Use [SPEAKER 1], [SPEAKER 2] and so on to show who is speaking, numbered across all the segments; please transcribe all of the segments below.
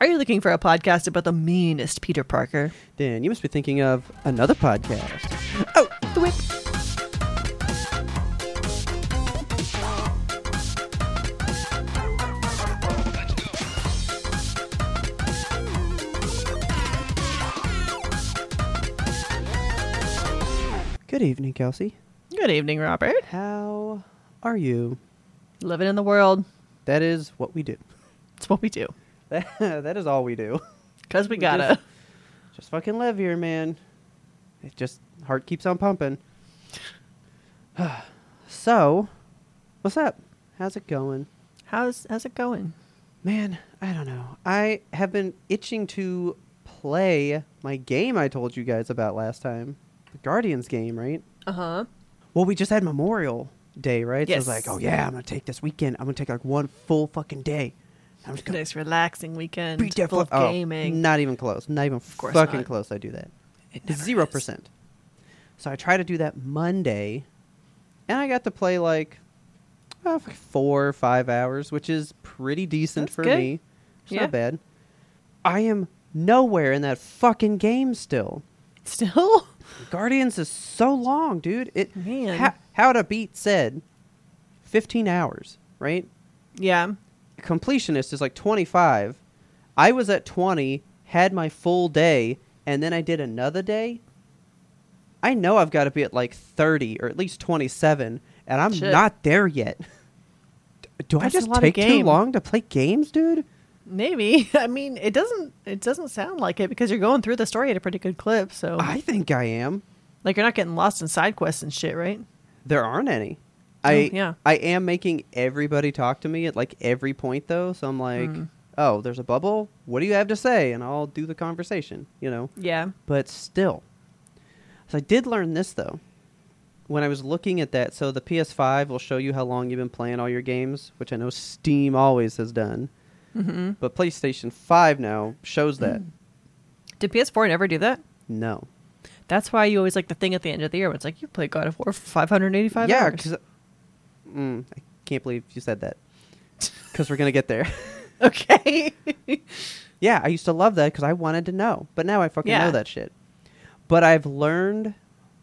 [SPEAKER 1] Are you looking for a podcast about the meanest Peter Parker?
[SPEAKER 2] Then you must be thinking of another podcast. Oh, the whip. Good evening, Kelsey.
[SPEAKER 1] Good evening, Robert.
[SPEAKER 2] How are you?
[SPEAKER 1] Living in the world.
[SPEAKER 2] That is what we do.
[SPEAKER 1] It's what we do.
[SPEAKER 2] that is all we do.
[SPEAKER 1] Because we
[SPEAKER 2] We
[SPEAKER 1] gotta.
[SPEAKER 2] just- Just fucking live here, man. It just heart keeps on pumping. so, what's up? How's it going?
[SPEAKER 1] How's how's it going?
[SPEAKER 2] Man, I don't know. I have been itching to play my game I told you guys about last time. The Guardians game, right?
[SPEAKER 1] Uh huh.
[SPEAKER 2] Well, we just had Memorial Day, right? So I was like, oh yeah, I'm gonna take this weekend. I'm gonna take like one full fucking day. I'm just gonna
[SPEAKER 1] Nice relaxing weekend.
[SPEAKER 2] beat that
[SPEAKER 1] full
[SPEAKER 2] fu-
[SPEAKER 1] of
[SPEAKER 2] oh,
[SPEAKER 1] gaming.
[SPEAKER 2] Not even close. Not even fucking
[SPEAKER 1] not.
[SPEAKER 2] close. I do that.
[SPEAKER 1] It
[SPEAKER 2] Zero
[SPEAKER 1] is.
[SPEAKER 2] percent. So I try to do that Monday, and I got to play like uh, four or five hours, which is pretty decent
[SPEAKER 1] That's
[SPEAKER 2] for
[SPEAKER 1] good.
[SPEAKER 2] me. It's
[SPEAKER 1] Yeah.
[SPEAKER 2] not bad. I am nowhere in that fucking game still.
[SPEAKER 1] Still?
[SPEAKER 2] Guardians is so long, dude. It
[SPEAKER 1] Man.
[SPEAKER 2] ha- how to beat said fifteen hours, right?
[SPEAKER 1] Yeah.
[SPEAKER 2] Completionist is like 25. I was at 20, had my full day, and then I did another day. I know I've got to be at like 30 or at least 27, and I'm
[SPEAKER 1] Shit.
[SPEAKER 2] not there yet. Do I
[SPEAKER 1] That's a
[SPEAKER 2] just take too long to play games, dude?
[SPEAKER 1] Maybe. I mean, it doesn't. It doesn't sound like it because you're going through the story at a pretty good clip. So,
[SPEAKER 2] I think I am.
[SPEAKER 1] like, you're not getting lost in side quests and shit, right?
[SPEAKER 2] There aren't any. I
[SPEAKER 1] yeah.
[SPEAKER 2] I am making everybody talk to me at like every point though, so I'm like,
[SPEAKER 1] Mm.
[SPEAKER 2] "Oh, there's a bubble. What do you have to say?" and I'll do the conversation, you know.
[SPEAKER 1] Yeah.
[SPEAKER 2] but still. So I did learn this though. When I was looking at that, so the PS5 will show you how long you've been playing all your games, which I know Steam always has done.
[SPEAKER 1] Mm-hmm.
[SPEAKER 2] But PlayStation 5 now shows that.
[SPEAKER 1] Did PS4 never do that?
[SPEAKER 2] No.
[SPEAKER 1] That's why you always like the thing at the end of the year. When it's like you played God of War for 585
[SPEAKER 2] yeah,
[SPEAKER 1] hours.
[SPEAKER 2] because mm, I can't believe you said that. Because we're gonna get there.
[SPEAKER 1] Okay.
[SPEAKER 2] yeah, I used to love that because I wanted to know, but now I fucking
[SPEAKER 1] Yeah.
[SPEAKER 2] know that shit. But I've learned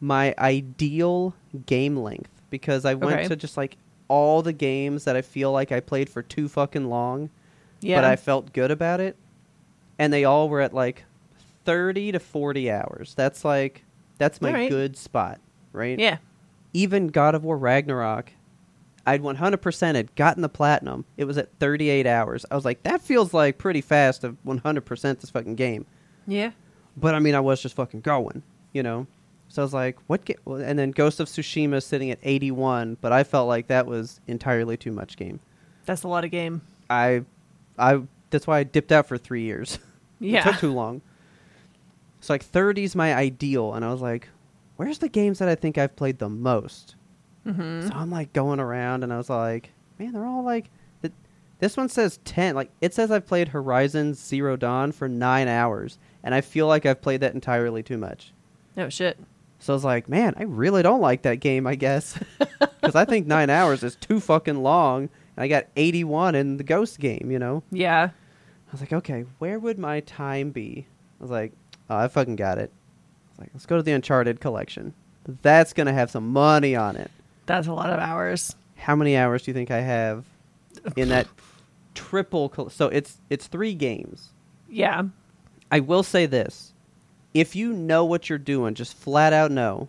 [SPEAKER 2] my ideal game length because I went
[SPEAKER 1] Okay.
[SPEAKER 2] to just like all the games that I feel like I played for too fucking long,
[SPEAKER 1] yeah.
[SPEAKER 2] but I felt good about it, and they all were at like thirty to forty hours. That's like that's my
[SPEAKER 1] Alright.
[SPEAKER 2] good spot, right?
[SPEAKER 1] yeah.
[SPEAKER 2] Even God of War Ragnarok, I'd 100% had gotten the platinum. It was at 38 hours. I was like, that feels like pretty fast to 100% this fucking game.
[SPEAKER 1] Yeah.
[SPEAKER 2] But I mean, I was just fucking going, you know. So I was like, what? Ga-? And then Ghost of Tsushima sitting at 81, but I felt like that was entirely too much game.
[SPEAKER 1] That's a lot of game.
[SPEAKER 2] I, I. That's why I dipped out for three years.
[SPEAKER 1] Yeah.
[SPEAKER 2] it took too long. So like 30's my ideal, and I was like, where's the games that I think I've played the most?
[SPEAKER 1] Mm-hmm.
[SPEAKER 2] So I'm like going around, and I was like, man, they're all like, th- this one says ten. Like it says I've played Horizon Zero Dawn for nine hours, and I feel like I've played that entirely too much.
[SPEAKER 1] Oh shit.
[SPEAKER 2] So I was like, man, I really don't like that game. I guess because I think nine hours is too fucking long, and I got 81 in the Ghost game. You know,
[SPEAKER 1] Yeah.
[SPEAKER 2] I was like, okay, where would my time be? I was like, oh, I fucking got it. I was like, let's go to the Uncharted collection. That's gonna have some money on it.
[SPEAKER 1] That's a lot of hours.
[SPEAKER 2] how many hours do you think I have in that triple? Col- so it's it's three games.
[SPEAKER 1] Yeah.
[SPEAKER 2] I will say this: if you know what you're doing, just flat out know,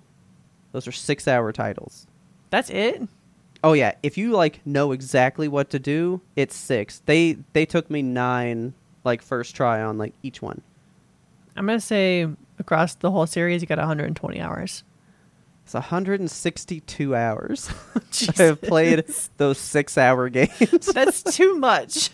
[SPEAKER 2] those are six hour titles.
[SPEAKER 1] That's it.
[SPEAKER 2] Oh yeah, if you like know exactly what to do, it's six. They they took me nine like first try on like each one.
[SPEAKER 1] I'm gonna say across the whole series, you got 120 hours.
[SPEAKER 2] It's 162 hours. I have played those six hour games.
[SPEAKER 1] That's too much.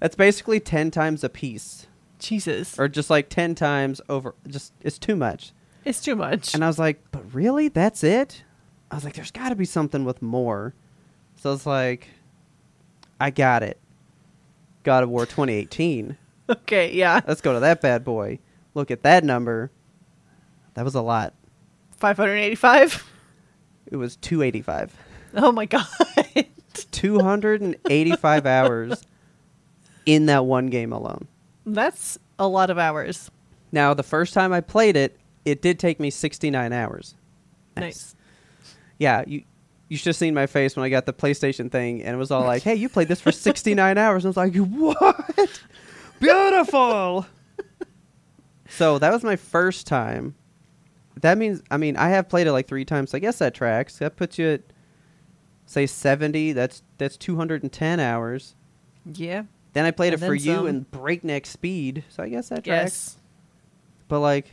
[SPEAKER 2] That's basically ten times a piece.
[SPEAKER 1] Jesus.
[SPEAKER 2] or just like 10 times over just it's too much
[SPEAKER 1] It's too much.
[SPEAKER 2] and i was like but really that's it i was like there's got to be something with more so it's like i got it god of war 2018
[SPEAKER 1] okay. Yeah.
[SPEAKER 2] let's go to that bad boy look at that number that was a lot
[SPEAKER 1] 585.
[SPEAKER 2] it was 285
[SPEAKER 1] Oh my god.
[SPEAKER 2] 285 hours in that one game alone
[SPEAKER 1] That's a lot of hours.
[SPEAKER 2] Now, the first time I played it, it did take me 69 hours.
[SPEAKER 1] Nice.
[SPEAKER 2] Yeah, you you should have seen my face when I got the PlayStation thing, and it was all like, "Hey, you played this for 69 hours." And I was like, "What? Beautiful." so that was my first time. That means, I mean, I have played it like three times. So I guess that tracks. That puts you at say 70. That's that's 210 hours.
[SPEAKER 1] Yeah.
[SPEAKER 2] Then I played
[SPEAKER 1] And
[SPEAKER 2] it for
[SPEAKER 1] then
[SPEAKER 2] you in breakneck speed. So I guess that tracks.
[SPEAKER 1] Yes.
[SPEAKER 2] But like,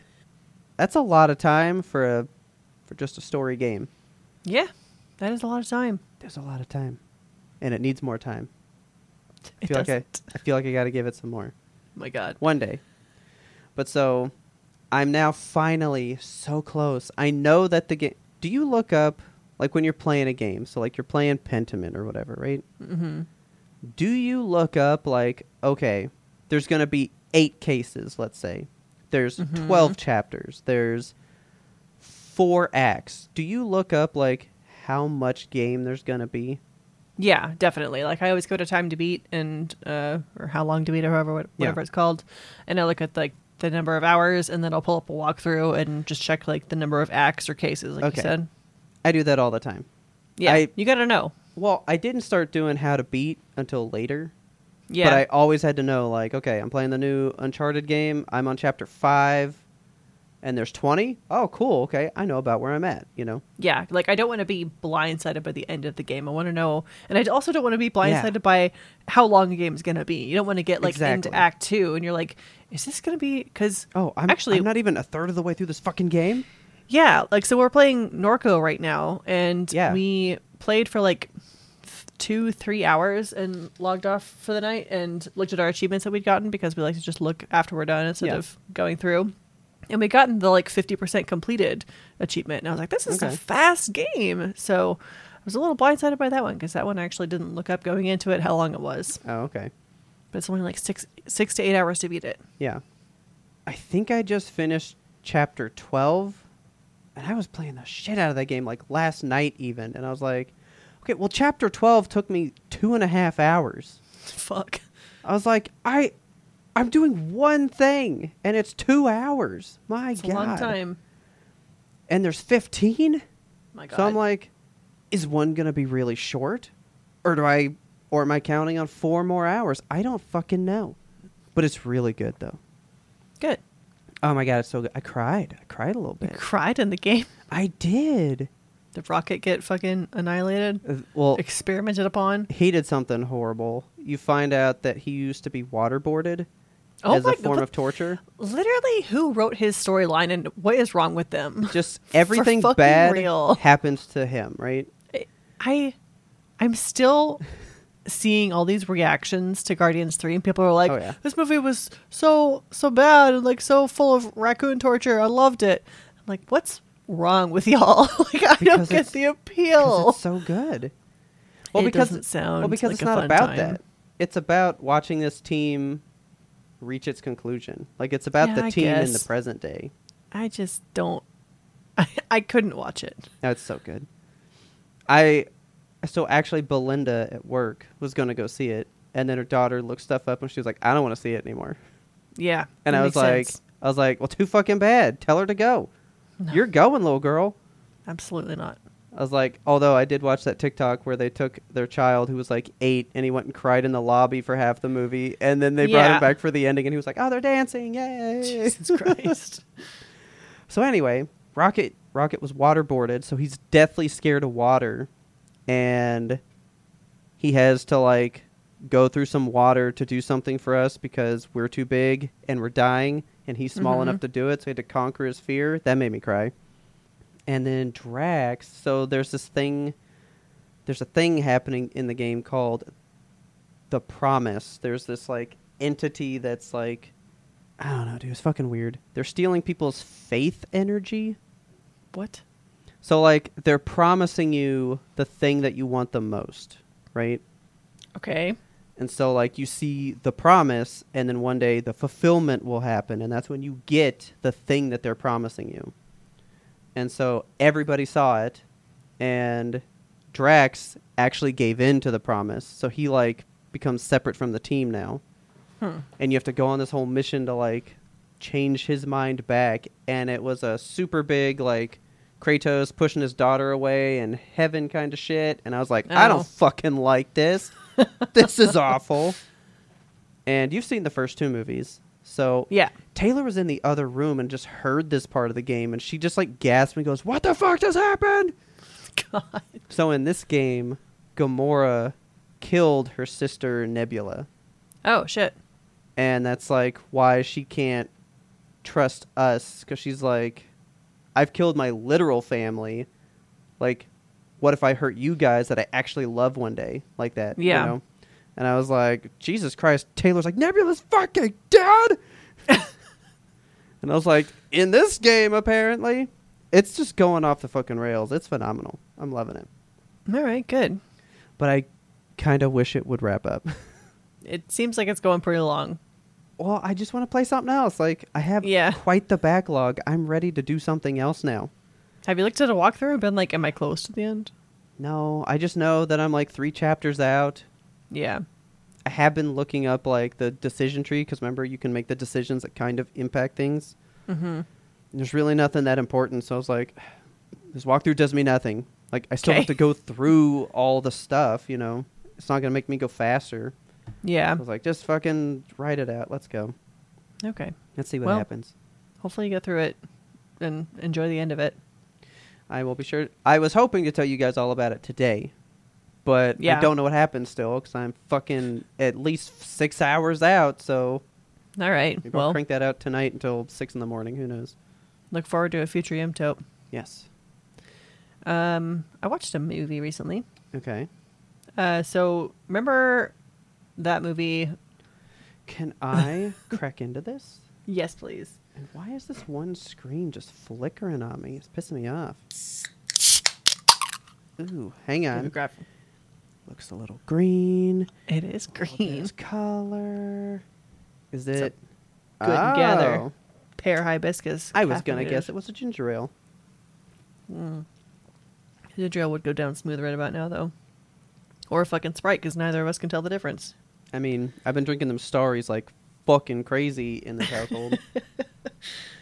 [SPEAKER 2] that's a lot of time for a for just a story game.
[SPEAKER 1] Yeah. That is a lot of time.
[SPEAKER 2] There's a lot of time, and it needs more time. I
[SPEAKER 1] It
[SPEAKER 2] feel like I. I feel like I got to give it some more
[SPEAKER 1] Oh my God.
[SPEAKER 2] one day. But so, I'm now finally so close. I know that the game. Do you look up like when you're playing a game? So like you're playing Pentiment or whatever, right?
[SPEAKER 1] Mm-hmm.
[SPEAKER 2] Do you look up like okay, there's gonna be eight cases, let's say. There's
[SPEAKER 1] Mhm.
[SPEAKER 2] twelve chapters. There's four acts. Do you look up like how much game there's gonna be?
[SPEAKER 1] Yeah, definitely. Like I always go to Time to Beat and uh, or How Long to Beat or however what-
[SPEAKER 2] Yeah.
[SPEAKER 1] whatever it's called, and I look at like the number of hours, and then I'll pull up a walkthrough and just check like the number of acts or cases, like
[SPEAKER 2] Okay.
[SPEAKER 1] you said.
[SPEAKER 2] I do that all the time.
[SPEAKER 1] Yeah,
[SPEAKER 2] I-
[SPEAKER 1] you got to know.
[SPEAKER 2] Well, I didn't start doing how to beat until later.
[SPEAKER 1] Yeah,
[SPEAKER 2] But I always had to know, like, okay, I'm playing the new Uncharted game. I'm on chapter five, and there's 20. Oh, cool. Okay, I know about where I'm at. You know.
[SPEAKER 1] yeah. Like I don't want to be blindsided by the end of the game. I want to know, and I also don't want to be blindsided by how long game is going to be. You don't want to get like
[SPEAKER 2] Exactly.
[SPEAKER 1] into Act Two, and you're like, is this going to be? Because
[SPEAKER 2] Oh, I'm
[SPEAKER 1] actually
[SPEAKER 2] I'm not even a third of the way through this fucking game.
[SPEAKER 1] Yeah, like so we're playing Norco right now, and
[SPEAKER 2] Yeah.
[SPEAKER 1] we played for like two, three hours and logged off for the night and looked at our achievements that we'd gotten because we like to just look after we're done instead
[SPEAKER 2] Yeah.
[SPEAKER 1] of going through. And we gotten the like fifty percent completed achievement, and I was like, "This is a fast game." So I was a little blindsided by that one because that one I actually didn't look up going into it how long it was,
[SPEAKER 2] Oh, okay.
[SPEAKER 1] but it's only like six six to eight hours to beat it.
[SPEAKER 2] Yeah. I think I just finished chapter 12, and I was playing the shit out of that game like last night even, and I was like, okay, well, chapter 12 took me two and a half hours.
[SPEAKER 1] Fuck.
[SPEAKER 2] I was like, I, I'm doing one thing, and it's two hours. My
[SPEAKER 1] It's
[SPEAKER 2] God.
[SPEAKER 1] a long time.
[SPEAKER 2] And there's 15?
[SPEAKER 1] My God.
[SPEAKER 2] So I'm like, is one going to be really short? Or do I, or am I counting on four more hours? I don't fucking know. But it's really good, though.
[SPEAKER 1] good.
[SPEAKER 2] Oh my God, it's so good. I cried. I cried a little
[SPEAKER 1] You
[SPEAKER 2] bit.
[SPEAKER 1] cried in the game.
[SPEAKER 2] I did.
[SPEAKER 1] Did Rocket get fucking annihilated?
[SPEAKER 2] Uh, Well,
[SPEAKER 1] Experimented upon?
[SPEAKER 2] he did something horrible. You find out that he used to be waterboarded
[SPEAKER 1] Oh
[SPEAKER 2] as a form
[SPEAKER 1] God.
[SPEAKER 2] of torture.
[SPEAKER 1] Literally, who wrote his storyline and what is wrong with them?
[SPEAKER 2] Just everything bad
[SPEAKER 1] real.
[SPEAKER 2] happens to him, right?
[SPEAKER 1] I, I'm still seeing all these reactions to Guardians Three, and people are like,
[SPEAKER 2] Oh, yeah.
[SPEAKER 1] "This movie was so so bad and like so full of raccoon torture. I loved it." I'm like, what's wrong with y'all? like, I don't get the appeal.
[SPEAKER 2] it's so good. Well,
[SPEAKER 1] It
[SPEAKER 2] because
[SPEAKER 1] doesn't sound
[SPEAKER 2] well because
[SPEAKER 1] like
[SPEAKER 2] it's not about
[SPEAKER 1] time.
[SPEAKER 2] that. It's about watching this team reach its conclusion. Like it's about
[SPEAKER 1] Yeah,
[SPEAKER 2] the
[SPEAKER 1] I
[SPEAKER 2] team in the present day.
[SPEAKER 1] I just don't. I, I couldn't watch it.
[SPEAKER 2] It's so good. I so actually Belinda at work was going to go see it, and then her daughter looked stuff up, and she was like, "I don't want to see it anymore."
[SPEAKER 1] Yeah,
[SPEAKER 2] And I was like,
[SPEAKER 1] sense.
[SPEAKER 2] "I was like, well, too fucking bad. Tell her to go.
[SPEAKER 1] No.
[SPEAKER 2] You're going, little girl."
[SPEAKER 1] absolutely not.
[SPEAKER 2] I was like, although I did watch that TikTok where they took their child who was like eight and he went and cried in the lobby for half the movie, and then they brought
[SPEAKER 1] Yeah.
[SPEAKER 2] him back for the ending, and he was like, "Oh, they're dancing, yay!"
[SPEAKER 1] Jesus Christ.
[SPEAKER 2] So anyway, Rocket Rocket was waterboarded, so he's deathly scared of water, and he has to like go through some water to do something for us because we're too big and we're dying, and he's small
[SPEAKER 1] Mhm.
[SPEAKER 2] enough to do it, so he had to conquer his fear. That made me cry. And then Drax, so there's this thing, there's a thing happening in the game called the Promise. There's this like entity that's like I don't know, dude. It's fucking weird. They're stealing people's faith energy.
[SPEAKER 1] what?
[SPEAKER 2] So, like, they're promising you the thing that you want the most, right?
[SPEAKER 1] Okay.
[SPEAKER 2] And so, like, you see the promise, and then one day the fulfillment will happen, and that's when you get the thing that they're promising you. And so, everybody saw it, and Drax actually gave in to the promise. So, he, like, becomes separate from the team now. Hmm. and you have to go on this whole mission to like change his mind back. And it was a super big like Kratos pushing his daughter away and heaven kind of shit. And I was like, I
[SPEAKER 1] Oh.
[SPEAKER 2] don't fucking like this. this is awful. And you've seen the first two movies, so
[SPEAKER 1] Yeah.
[SPEAKER 2] Taylor was in the other room and just heard this part of the game, and she just like gasped and goes, "What the fuck just happened?"
[SPEAKER 1] God.
[SPEAKER 2] So in this game, Gamora killed her sister Nebula,
[SPEAKER 1] Oh shit.
[SPEAKER 2] and that's like why she can't trust us because she's like, "I've killed my literal family. Like, what if I hurt you guys that I actually love one day like that?" you
[SPEAKER 1] Yeah.
[SPEAKER 2] know? And I was like, Jesus Christ, Taylor's like, Nebula's fucking dead. and I was like, in this game, apparently, it's just going off the fucking rails. It's phenomenal. I'm loving it.
[SPEAKER 1] All right. Good.
[SPEAKER 2] But I kind of wish it would wrap up.
[SPEAKER 1] It seems like it's going pretty long.
[SPEAKER 2] well, I just want to play something else. Like, I have
[SPEAKER 1] Yeah.
[SPEAKER 2] quite the backlog. I'm ready to do something else now.
[SPEAKER 1] Have you looked at a walkthrough and been like, "Am I close to the end?"
[SPEAKER 2] No, I just know that I'm like three chapters out.
[SPEAKER 1] Yeah.
[SPEAKER 2] I have been looking up like the decision tree because remember you can make the decisions that kind of impact things.
[SPEAKER 1] Mm-hmm.
[SPEAKER 2] There's really nothing that important, so I was like, this walkthrough does me nothing. Like I still have to go through all the stuff, you know. It's not gonna make me go faster.
[SPEAKER 1] Yeah.
[SPEAKER 2] I was like, just fucking write it out. Let's go.
[SPEAKER 1] Okay.
[SPEAKER 2] Let's see what
[SPEAKER 1] Well-
[SPEAKER 2] happens.
[SPEAKER 1] Hopefully you get through it and enjoy the end of it.
[SPEAKER 2] I will be sure. I was hoping to tell you guys all about it today, but I don't know what happened still because I'm fucking at least six hours out. So
[SPEAKER 1] All right.
[SPEAKER 2] maybe I'll
[SPEAKER 1] Well,
[SPEAKER 2] crank that out tonight until six in the morning. Who knows?
[SPEAKER 1] look forward to a future Yimtope.
[SPEAKER 2] Yes.
[SPEAKER 1] Um, I watched a movie recently.
[SPEAKER 2] Okay.
[SPEAKER 1] Uh, so remember that movie?
[SPEAKER 2] Can I crack into this?
[SPEAKER 1] Yes, please.
[SPEAKER 2] And why is this one screen just flickering on me? It's pissing me off. Ooh, hang on. Looks a little green.
[SPEAKER 1] It is green.
[SPEAKER 2] Color. Is it
[SPEAKER 1] good and gather.
[SPEAKER 2] Oh.
[SPEAKER 1] Pear hibiscus.
[SPEAKER 2] I was gonna
[SPEAKER 1] caffeinated.
[SPEAKER 2] guess it was a ginger ale.
[SPEAKER 1] Mm. The drill would go down smooth right about now, though. Or a fucking Sprite, because neither of us can tell the difference.
[SPEAKER 2] I mean, I've been drinking them Starrys like fucking crazy in this household.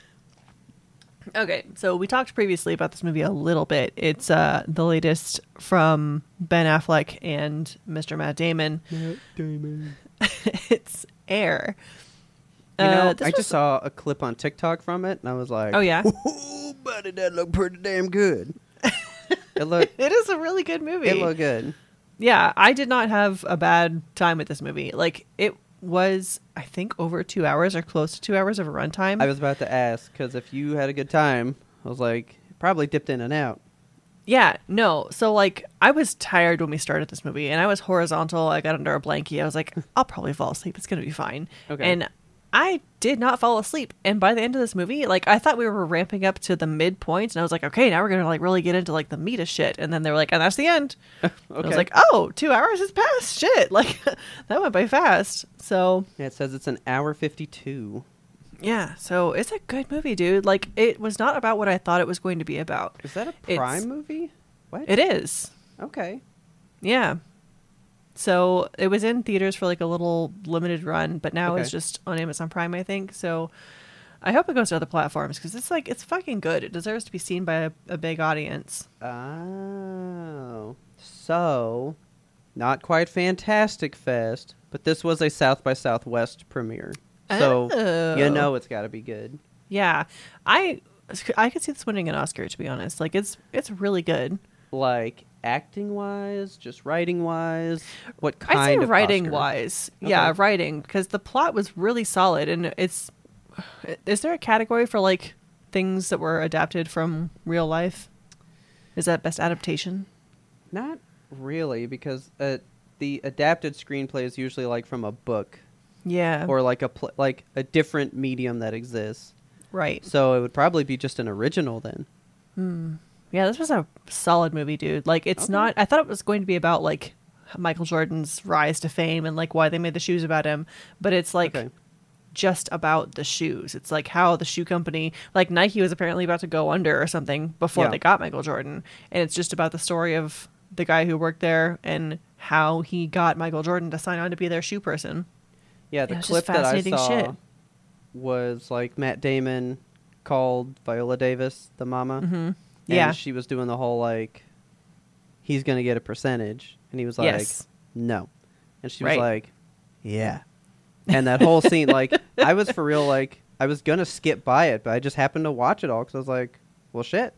[SPEAKER 1] Okay, so we talked previously about this movie a little bit. It's uh, the latest from Ben Affleck and Mr. Matt Damon.
[SPEAKER 2] you
[SPEAKER 1] it's Air.
[SPEAKER 2] You know,
[SPEAKER 1] Uh, this
[SPEAKER 2] I
[SPEAKER 1] was-
[SPEAKER 2] just saw a clip on TikTok from it, and I was like,
[SPEAKER 1] Oh, yeah?
[SPEAKER 2] "Ooh, buddy, that looked pretty damn good." it looked,
[SPEAKER 1] It is a really good movie.
[SPEAKER 2] it looked good.
[SPEAKER 1] yeah, I did not have a bad time with this movie. Like, it was, I think, over two hours or close to two hours of a runtime.
[SPEAKER 2] I was about to ask because if you had a good time, I was like, probably dipped in and out.
[SPEAKER 1] Yeah, no. So like I was tired when we started this movie and I was horizontal. I got under a blankie. I was like, I'll probably fall asleep. It's going to be fine.
[SPEAKER 2] Okay.
[SPEAKER 1] And I did not fall asleep. And by the end of this movie, like I thought we were ramping up to the midpoint and I was like, okay, now we're going to like really get into like the meat of shit. And then they were like, and that's the end. And I was like, oh, two hours has passed. Shit. Like that went by fast. So
[SPEAKER 2] Yeah, it says it's an hour fifty-two.
[SPEAKER 1] yeah, so it's a good movie, dude. Like it was not about what I thought it was going to be about.
[SPEAKER 2] Is that a
[SPEAKER 1] It's-
[SPEAKER 2] Prime movie? What?
[SPEAKER 1] It is.
[SPEAKER 2] Okay.
[SPEAKER 1] Yeah. So it was in theaters for like a little limited run, but now it's just on Amazon Prime, I think. So I hope it goes to other platforms because it's like it's fucking good. It deserves to be seen by a, a big audience.
[SPEAKER 2] Oh, so not quite Fantastic Fest, but this was a South by Southwest premiere. So you
[SPEAKER 1] Oh.
[SPEAKER 2] know it's got to be good.
[SPEAKER 1] Yeah, I I could see this winning an Oscar. To be honest, like it's it's really good.
[SPEAKER 2] Like acting wise, just writing wise. What kind
[SPEAKER 1] I'd say
[SPEAKER 2] of
[SPEAKER 1] writing
[SPEAKER 2] Oscar?
[SPEAKER 1] wise, yeah, writing because the plot was really solid and it's. Is there a category for like things that were adapted from real life? Is that best adaptation?
[SPEAKER 2] Not really, because uh, the adapted screenplay is usually like from a book
[SPEAKER 1] Yeah.
[SPEAKER 2] or like a pl- like a different medium that exists.
[SPEAKER 1] right.
[SPEAKER 2] So it would probably be just an original then.
[SPEAKER 1] Yeah, this was a solid movie, dude. Like it's
[SPEAKER 2] Okay.
[SPEAKER 1] not I thought it was going to be about like Michael Jordan's rise to fame and like why they made the shoes about him, but it's like
[SPEAKER 2] Okay.
[SPEAKER 1] just about the shoes. It's like how the shoe company, like Nike was apparently about to go under or something before
[SPEAKER 2] Yeah.
[SPEAKER 1] they got Michael Jordan, and it's just about the story of the guy who worked there and how he got Michael Jordan to sign on to be their shoe person.
[SPEAKER 2] Yeah, the clip that I saw
[SPEAKER 1] shit.
[SPEAKER 2] was like Matt Damon called Viola Davis the mama.
[SPEAKER 1] Mm-hmm.
[SPEAKER 2] And
[SPEAKER 1] Yeah.
[SPEAKER 2] she was doing the whole like, he's gonna get a percentage, and he was like,
[SPEAKER 1] yes.
[SPEAKER 2] no, and she was like, yeah, and that whole scene, like, I was for real, like, I was gonna skip by it, but I just happened to watch it all because I was like, well, shit,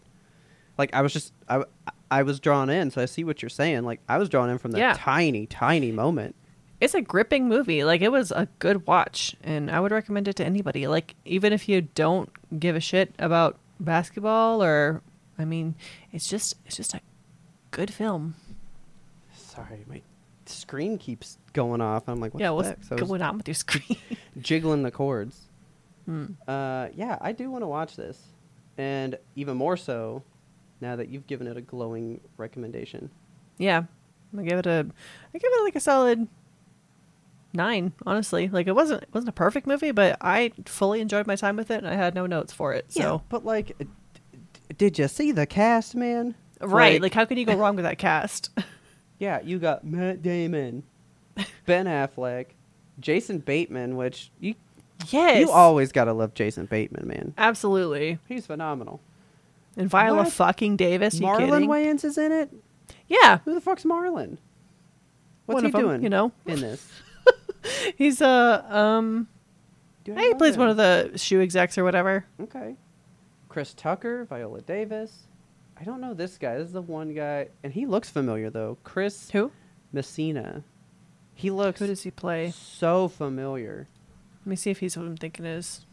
[SPEAKER 2] like I was just I. I was drawn in, so I see what you're saying. Like I was drawn in from that
[SPEAKER 1] Yeah.
[SPEAKER 2] tiny, tiny moment.
[SPEAKER 1] It's a gripping movie. Like it was a good watch, and I would recommend it to anybody. Like even if you don't give a shit about basketball, or I mean, it's just it's just a good film.
[SPEAKER 2] Sorry, my screen keeps going off. I'm like, what
[SPEAKER 1] yeah,
[SPEAKER 2] the
[SPEAKER 1] what's?
[SPEAKER 2] So
[SPEAKER 1] going on with your screen?
[SPEAKER 2] jiggling the cords.
[SPEAKER 1] Hmm.
[SPEAKER 2] Uh, yeah, I do want to watch this, and even more so now that you've given it a glowing recommendation.
[SPEAKER 1] Yeah, I give it a I give it like a solid nine. Honestly, like it wasn't it wasn't a perfect movie, but I fully enjoyed my time with it, and I had no notes for it. So
[SPEAKER 2] but like, did you see the cast, man?
[SPEAKER 1] right, like how can you go wrong with that cast?
[SPEAKER 2] yeah, you got Matt Damon, Ben Affleck, Jason Bateman, which you
[SPEAKER 1] yes,
[SPEAKER 2] you always gotta love Jason Bateman, man.
[SPEAKER 1] absolutely.
[SPEAKER 2] He's phenomenal.
[SPEAKER 1] And Viola
[SPEAKER 2] What?
[SPEAKER 1] fucking Davis. You
[SPEAKER 2] Marlon
[SPEAKER 1] kidding?
[SPEAKER 2] Wayans is in it.
[SPEAKER 1] Yeah,
[SPEAKER 2] Who the fuck's Marlon? What's
[SPEAKER 1] One
[SPEAKER 2] he doing?
[SPEAKER 1] you know?
[SPEAKER 2] in this.
[SPEAKER 1] he's uh um.
[SPEAKER 2] I
[SPEAKER 1] He plays one of the shoe execs or whatever.
[SPEAKER 2] Okay. Chris Tucker, Viola Davis. I don't know this guy. This is the one guy, and he looks familiar though. Chris
[SPEAKER 1] Who?
[SPEAKER 2] Messina. He looks
[SPEAKER 1] Who does he play?
[SPEAKER 2] so familiar.
[SPEAKER 1] Let me see if he's what I'm thinking is.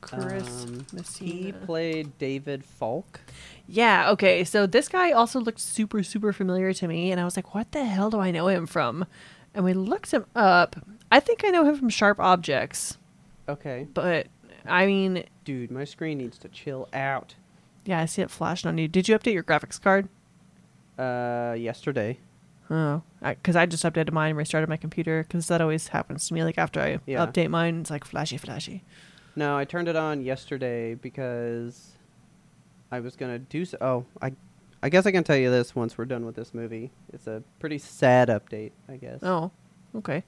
[SPEAKER 1] Chris
[SPEAKER 2] Um,
[SPEAKER 1] Messina.
[SPEAKER 2] He played David Falk.
[SPEAKER 1] Yeah, okay. So this guy also looked super, super familiar to me, and I was like, what the hell do I know him from? And we looked him up. I think I know him from Sharp Objects,
[SPEAKER 2] Okay.
[SPEAKER 1] but I mean,
[SPEAKER 2] Dude, my screen needs to chill out.
[SPEAKER 1] yeah, I see it flashing on you. Did you update your graphics card?
[SPEAKER 2] Uh, yesterday.
[SPEAKER 1] Oh, because I, just updated mine and restarted my computer because that always happens to me. Like after I
[SPEAKER 2] Yeah.
[SPEAKER 1] update mine, it's like flashy, flashy.
[SPEAKER 2] No, I turned it on yesterday because I was gonna do so. Oh, I, I guess I can tell you this once we're done with this movie. It's a pretty sad update, I guess.
[SPEAKER 1] Oh, okay.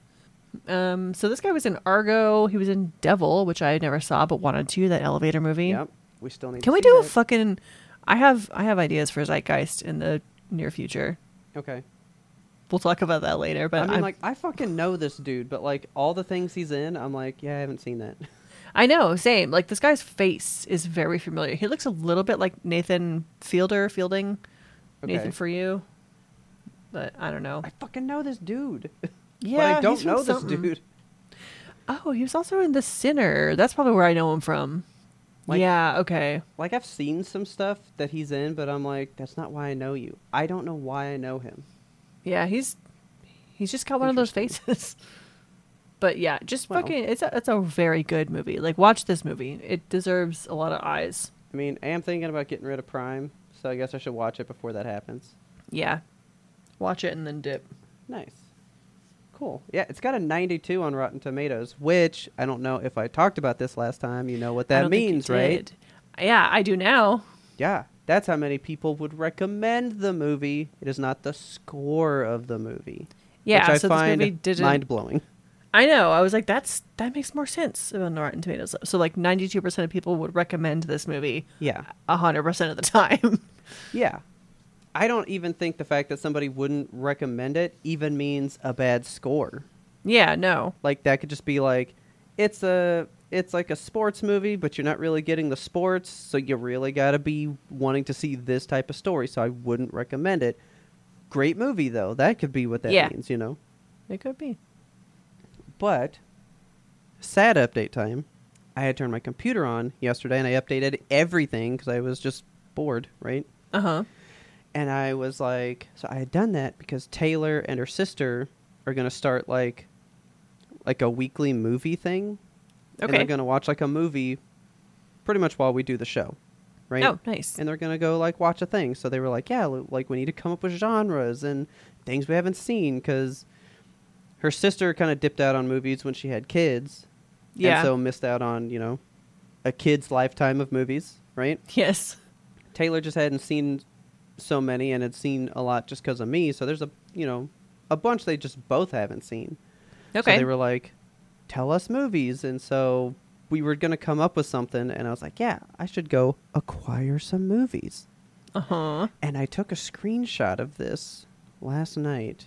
[SPEAKER 1] Um, so this guy was in Argo. He was in Devil, which I never saw but wanted to. That elevator movie.
[SPEAKER 2] Yep. We still need.
[SPEAKER 1] Can we do a fucking? I have I have ideas for Zeitgeist in the near future.
[SPEAKER 2] Okay.
[SPEAKER 1] We'll talk about that later. But
[SPEAKER 2] I mean,
[SPEAKER 1] I'm-
[SPEAKER 2] like, I fucking know this dude, but like all the things he's in, I'm like, yeah, I haven't seen that.
[SPEAKER 1] I know, same. Like this guy's face is very familiar. He looks a little bit like Nathan Fielder, Fielding,
[SPEAKER 2] Okay.
[SPEAKER 1] Nathan for you. But I don't know.
[SPEAKER 2] I fucking know this dude,
[SPEAKER 1] Yeah,
[SPEAKER 2] but I don't know this
[SPEAKER 1] something.
[SPEAKER 2] dude.
[SPEAKER 1] Oh, he was also in The Sinner. That's probably where I know him from.
[SPEAKER 2] Like-
[SPEAKER 1] yeah. Okay.
[SPEAKER 2] Like I've seen some stuff that he's in, but I'm like, that's not why I know you. I don't know why I know him.
[SPEAKER 1] Yeah, he's he's just got one of those faces. but yeah, just
[SPEAKER 2] Well.
[SPEAKER 1] fucking it's a it's a very good movie. Like watch this movie. It deserves a lot of eyes.
[SPEAKER 2] I mean, I am thinking about getting rid of Prime, so I guess I should watch it before that happens.
[SPEAKER 1] Yeah. Watch it and then dip.
[SPEAKER 2] Nice. Cool. Yeah, it's got a 92 on Rotten Tomatoes, which I don't know if I talked about this last time. You know what that
[SPEAKER 1] don't think you
[SPEAKER 2] means, right?
[SPEAKER 1] Yeah, I do now.
[SPEAKER 2] Yeah, that's how many people would recommend the movie. It is not the score of the movie.
[SPEAKER 1] Yeah,
[SPEAKER 2] which I
[SPEAKER 1] so this movie didn't
[SPEAKER 2] mind blowing.
[SPEAKER 1] I know. I was like, that's that makes more sense on Rotten Tomatoes. So like ninety two percent of people would recommend this movie
[SPEAKER 2] Yeah,
[SPEAKER 1] hundred percent of the time.
[SPEAKER 2] yeah. I don't even think the fact that somebody wouldn't recommend it even means a bad score.
[SPEAKER 1] yeah, no.
[SPEAKER 2] Like that could just be like, it's a it's like a sports movie, but you're not really getting the sports, so you really got to be wanting to see this type of story. So I wouldn't recommend it. Great movie though. That could be what that
[SPEAKER 1] Yeah.
[SPEAKER 2] means, you know.
[SPEAKER 1] It could be.
[SPEAKER 2] But sad update time. I had turned my computer on yesterday and I updated everything because I was just bored, right?
[SPEAKER 1] Uh huh.
[SPEAKER 2] And I was like, so I had done that because Taylor and her sister are gonna start like, like a weekly movie thing. And they're gonna watch like a movie, pretty much while we do the show, right?
[SPEAKER 1] Oh, nice.
[SPEAKER 2] And they're gonna go like watch a thing. So they were like, yeah, like we need to come up with genres and things we haven't seen because her sister kind of dipped out on movies when she had kids,
[SPEAKER 1] yeah.
[SPEAKER 2] and so missed out on you know a kid's lifetime of movies, right?
[SPEAKER 1] yes.
[SPEAKER 2] Taylor just hadn't seen so many and had seen a lot just because of me. So there's a you know a bunch they just both haven't seen.
[SPEAKER 1] Okay.
[SPEAKER 2] So they were like, tell us movies. And so we were going to come up with something. And I was like, yeah, I should go acquire some movies.
[SPEAKER 1] Uh huh.
[SPEAKER 2] And I took a screenshot of this last night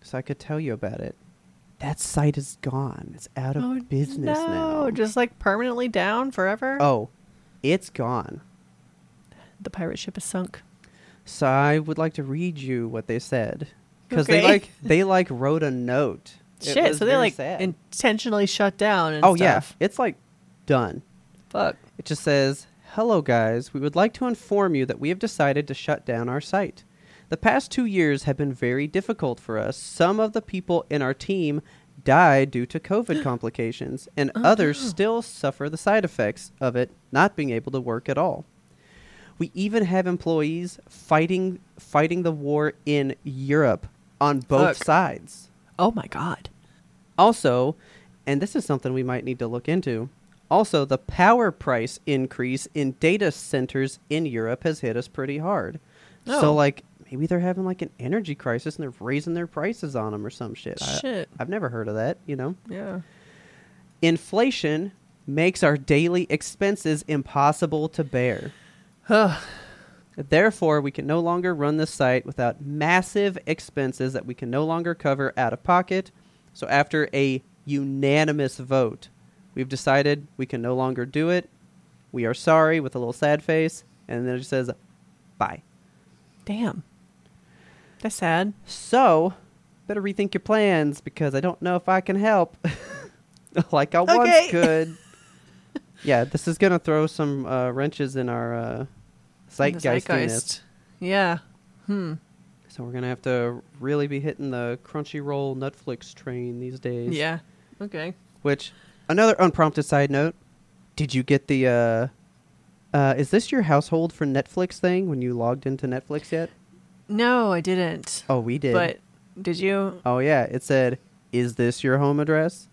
[SPEAKER 2] so I could tell you about it. That site is gone. It's out of business
[SPEAKER 1] Oh, no,
[SPEAKER 2] now.
[SPEAKER 1] just like permanently down forever.
[SPEAKER 2] oh, it's gone.
[SPEAKER 1] the pirate ship is sunk.
[SPEAKER 2] So I would like to read you what they said because they like they like wrote a note.
[SPEAKER 1] Shit, so they like
[SPEAKER 2] sad.
[SPEAKER 1] intentionally shut down. And
[SPEAKER 2] oh yeah, it's like done.
[SPEAKER 1] Fuck.
[SPEAKER 2] It just says, "Hello guys, we would like to inform you that we have decided to shut down our site. The past 2 years have been very difficult for us. Some of the people in our team died due to COVID complications, and
[SPEAKER 1] Oh,
[SPEAKER 2] others
[SPEAKER 1] no.
[SPEAKER 2] still suffer the side effects of it not being able to work at all. We even have employees fighting fighting the war in Europe on both
[SPEAKER 1] Fuck.
[SPEAKER 2] sides."
[SPEAKER 1] Oh my god.
[SPEAKER 2] Also, and this is something we might need to look into. Also, the power price increase in data centers in Europe has hit us pretty hard.
[SPEAKER 1] Oh.
[SPEAKER 2] So, like, maybe they're having like an energy crisis and they're raising their prices on them or some shit. I-
[SPEAKER 1] Shit.
[SPEAKER 2] I've never heard of that, you know?
[SPEAKER 1] Yeah.
[SPEAKER 2] Inflation makes our daily expenses impossible to bear. Therefore, we can no longer run the site without massive expenses that we can no longer cover out of pocket. So, after a unanimous vote, we've decided we can no longer do it. We are sorry with a little sad face. And then it says, bye.
[SPEAKER 1] Damn. That's sad.
[SPEAKER 2] So, better rethink your plans because I don't know if I can help like I
[SPEAKER 1] Okay.
[SPEAKER 2] once could. Yeah, this is going to throw some uh, wrenches in our uh,
[SPEAKER 1] In the. Yeah. Hmm.
[SPEAKER 2] So we're gonna have to really be hitting the Crunchyroll Netflix train these days.
[SPEAKER 1] Yeah. Okay.
[SPEAKER 2] Which another unprompted side note: Did you get the? uh uh, is this your household for Netflix thing when you logged into Netflix yet?
[SPEAKER 1] No, I didn't.
[SPEAKER 2] Oh, we did.
[SPEAKER 1] But did you?
[SPEAKER 2] oh yeah, it said, "Is this your home address?"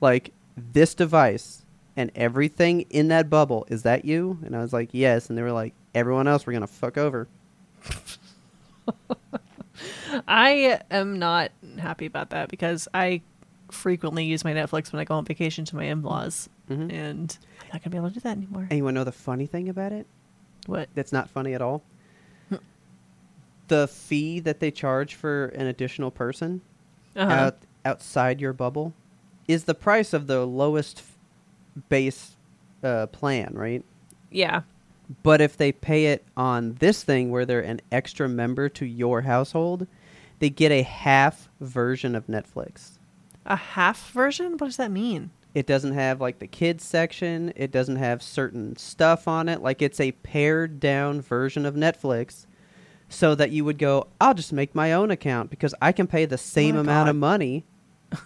[SPEAKER 2] Like this device and everything in that bubble. Is that you? And I was like, yes. And they were like, everyone else, we're gonna fuck over.
[SPEAKER 1] I am not happy about that because I frequently use my Netflix when I go on vacation to my in-laws,
[SPEAKER 2] Mhm.
[SPEAKER 1] and I'm not gonna be able to do that anymore.
[SPEAKER 2] And you wanna know the funny thing about it?
[SPEAKER 1] What?
[SPEAKER 2] that's not funny at all. the fee that they charge for an additional person
[SPEAKER 1] Uh-huh.
[SPEAKER 2] out, outside your bubble is the price of the lowest base uh, plan, right?
[SPEAKER 1] yeah.
[SPEAKER 2] But if they pay it on this thing where they're an extra member to your household, they get a half version of Netflix.
[SPEAKER 1] A half version? What does that mean?
[SPEAKER 2] It doesn't have like the kids section. It doesn't have certain stuff on it. Like it's a pared down version of Netflix so that you would go, I'll just make my own account because I can pay the same
[SPEAKER 1] my
[SPEAKER 2] amount of money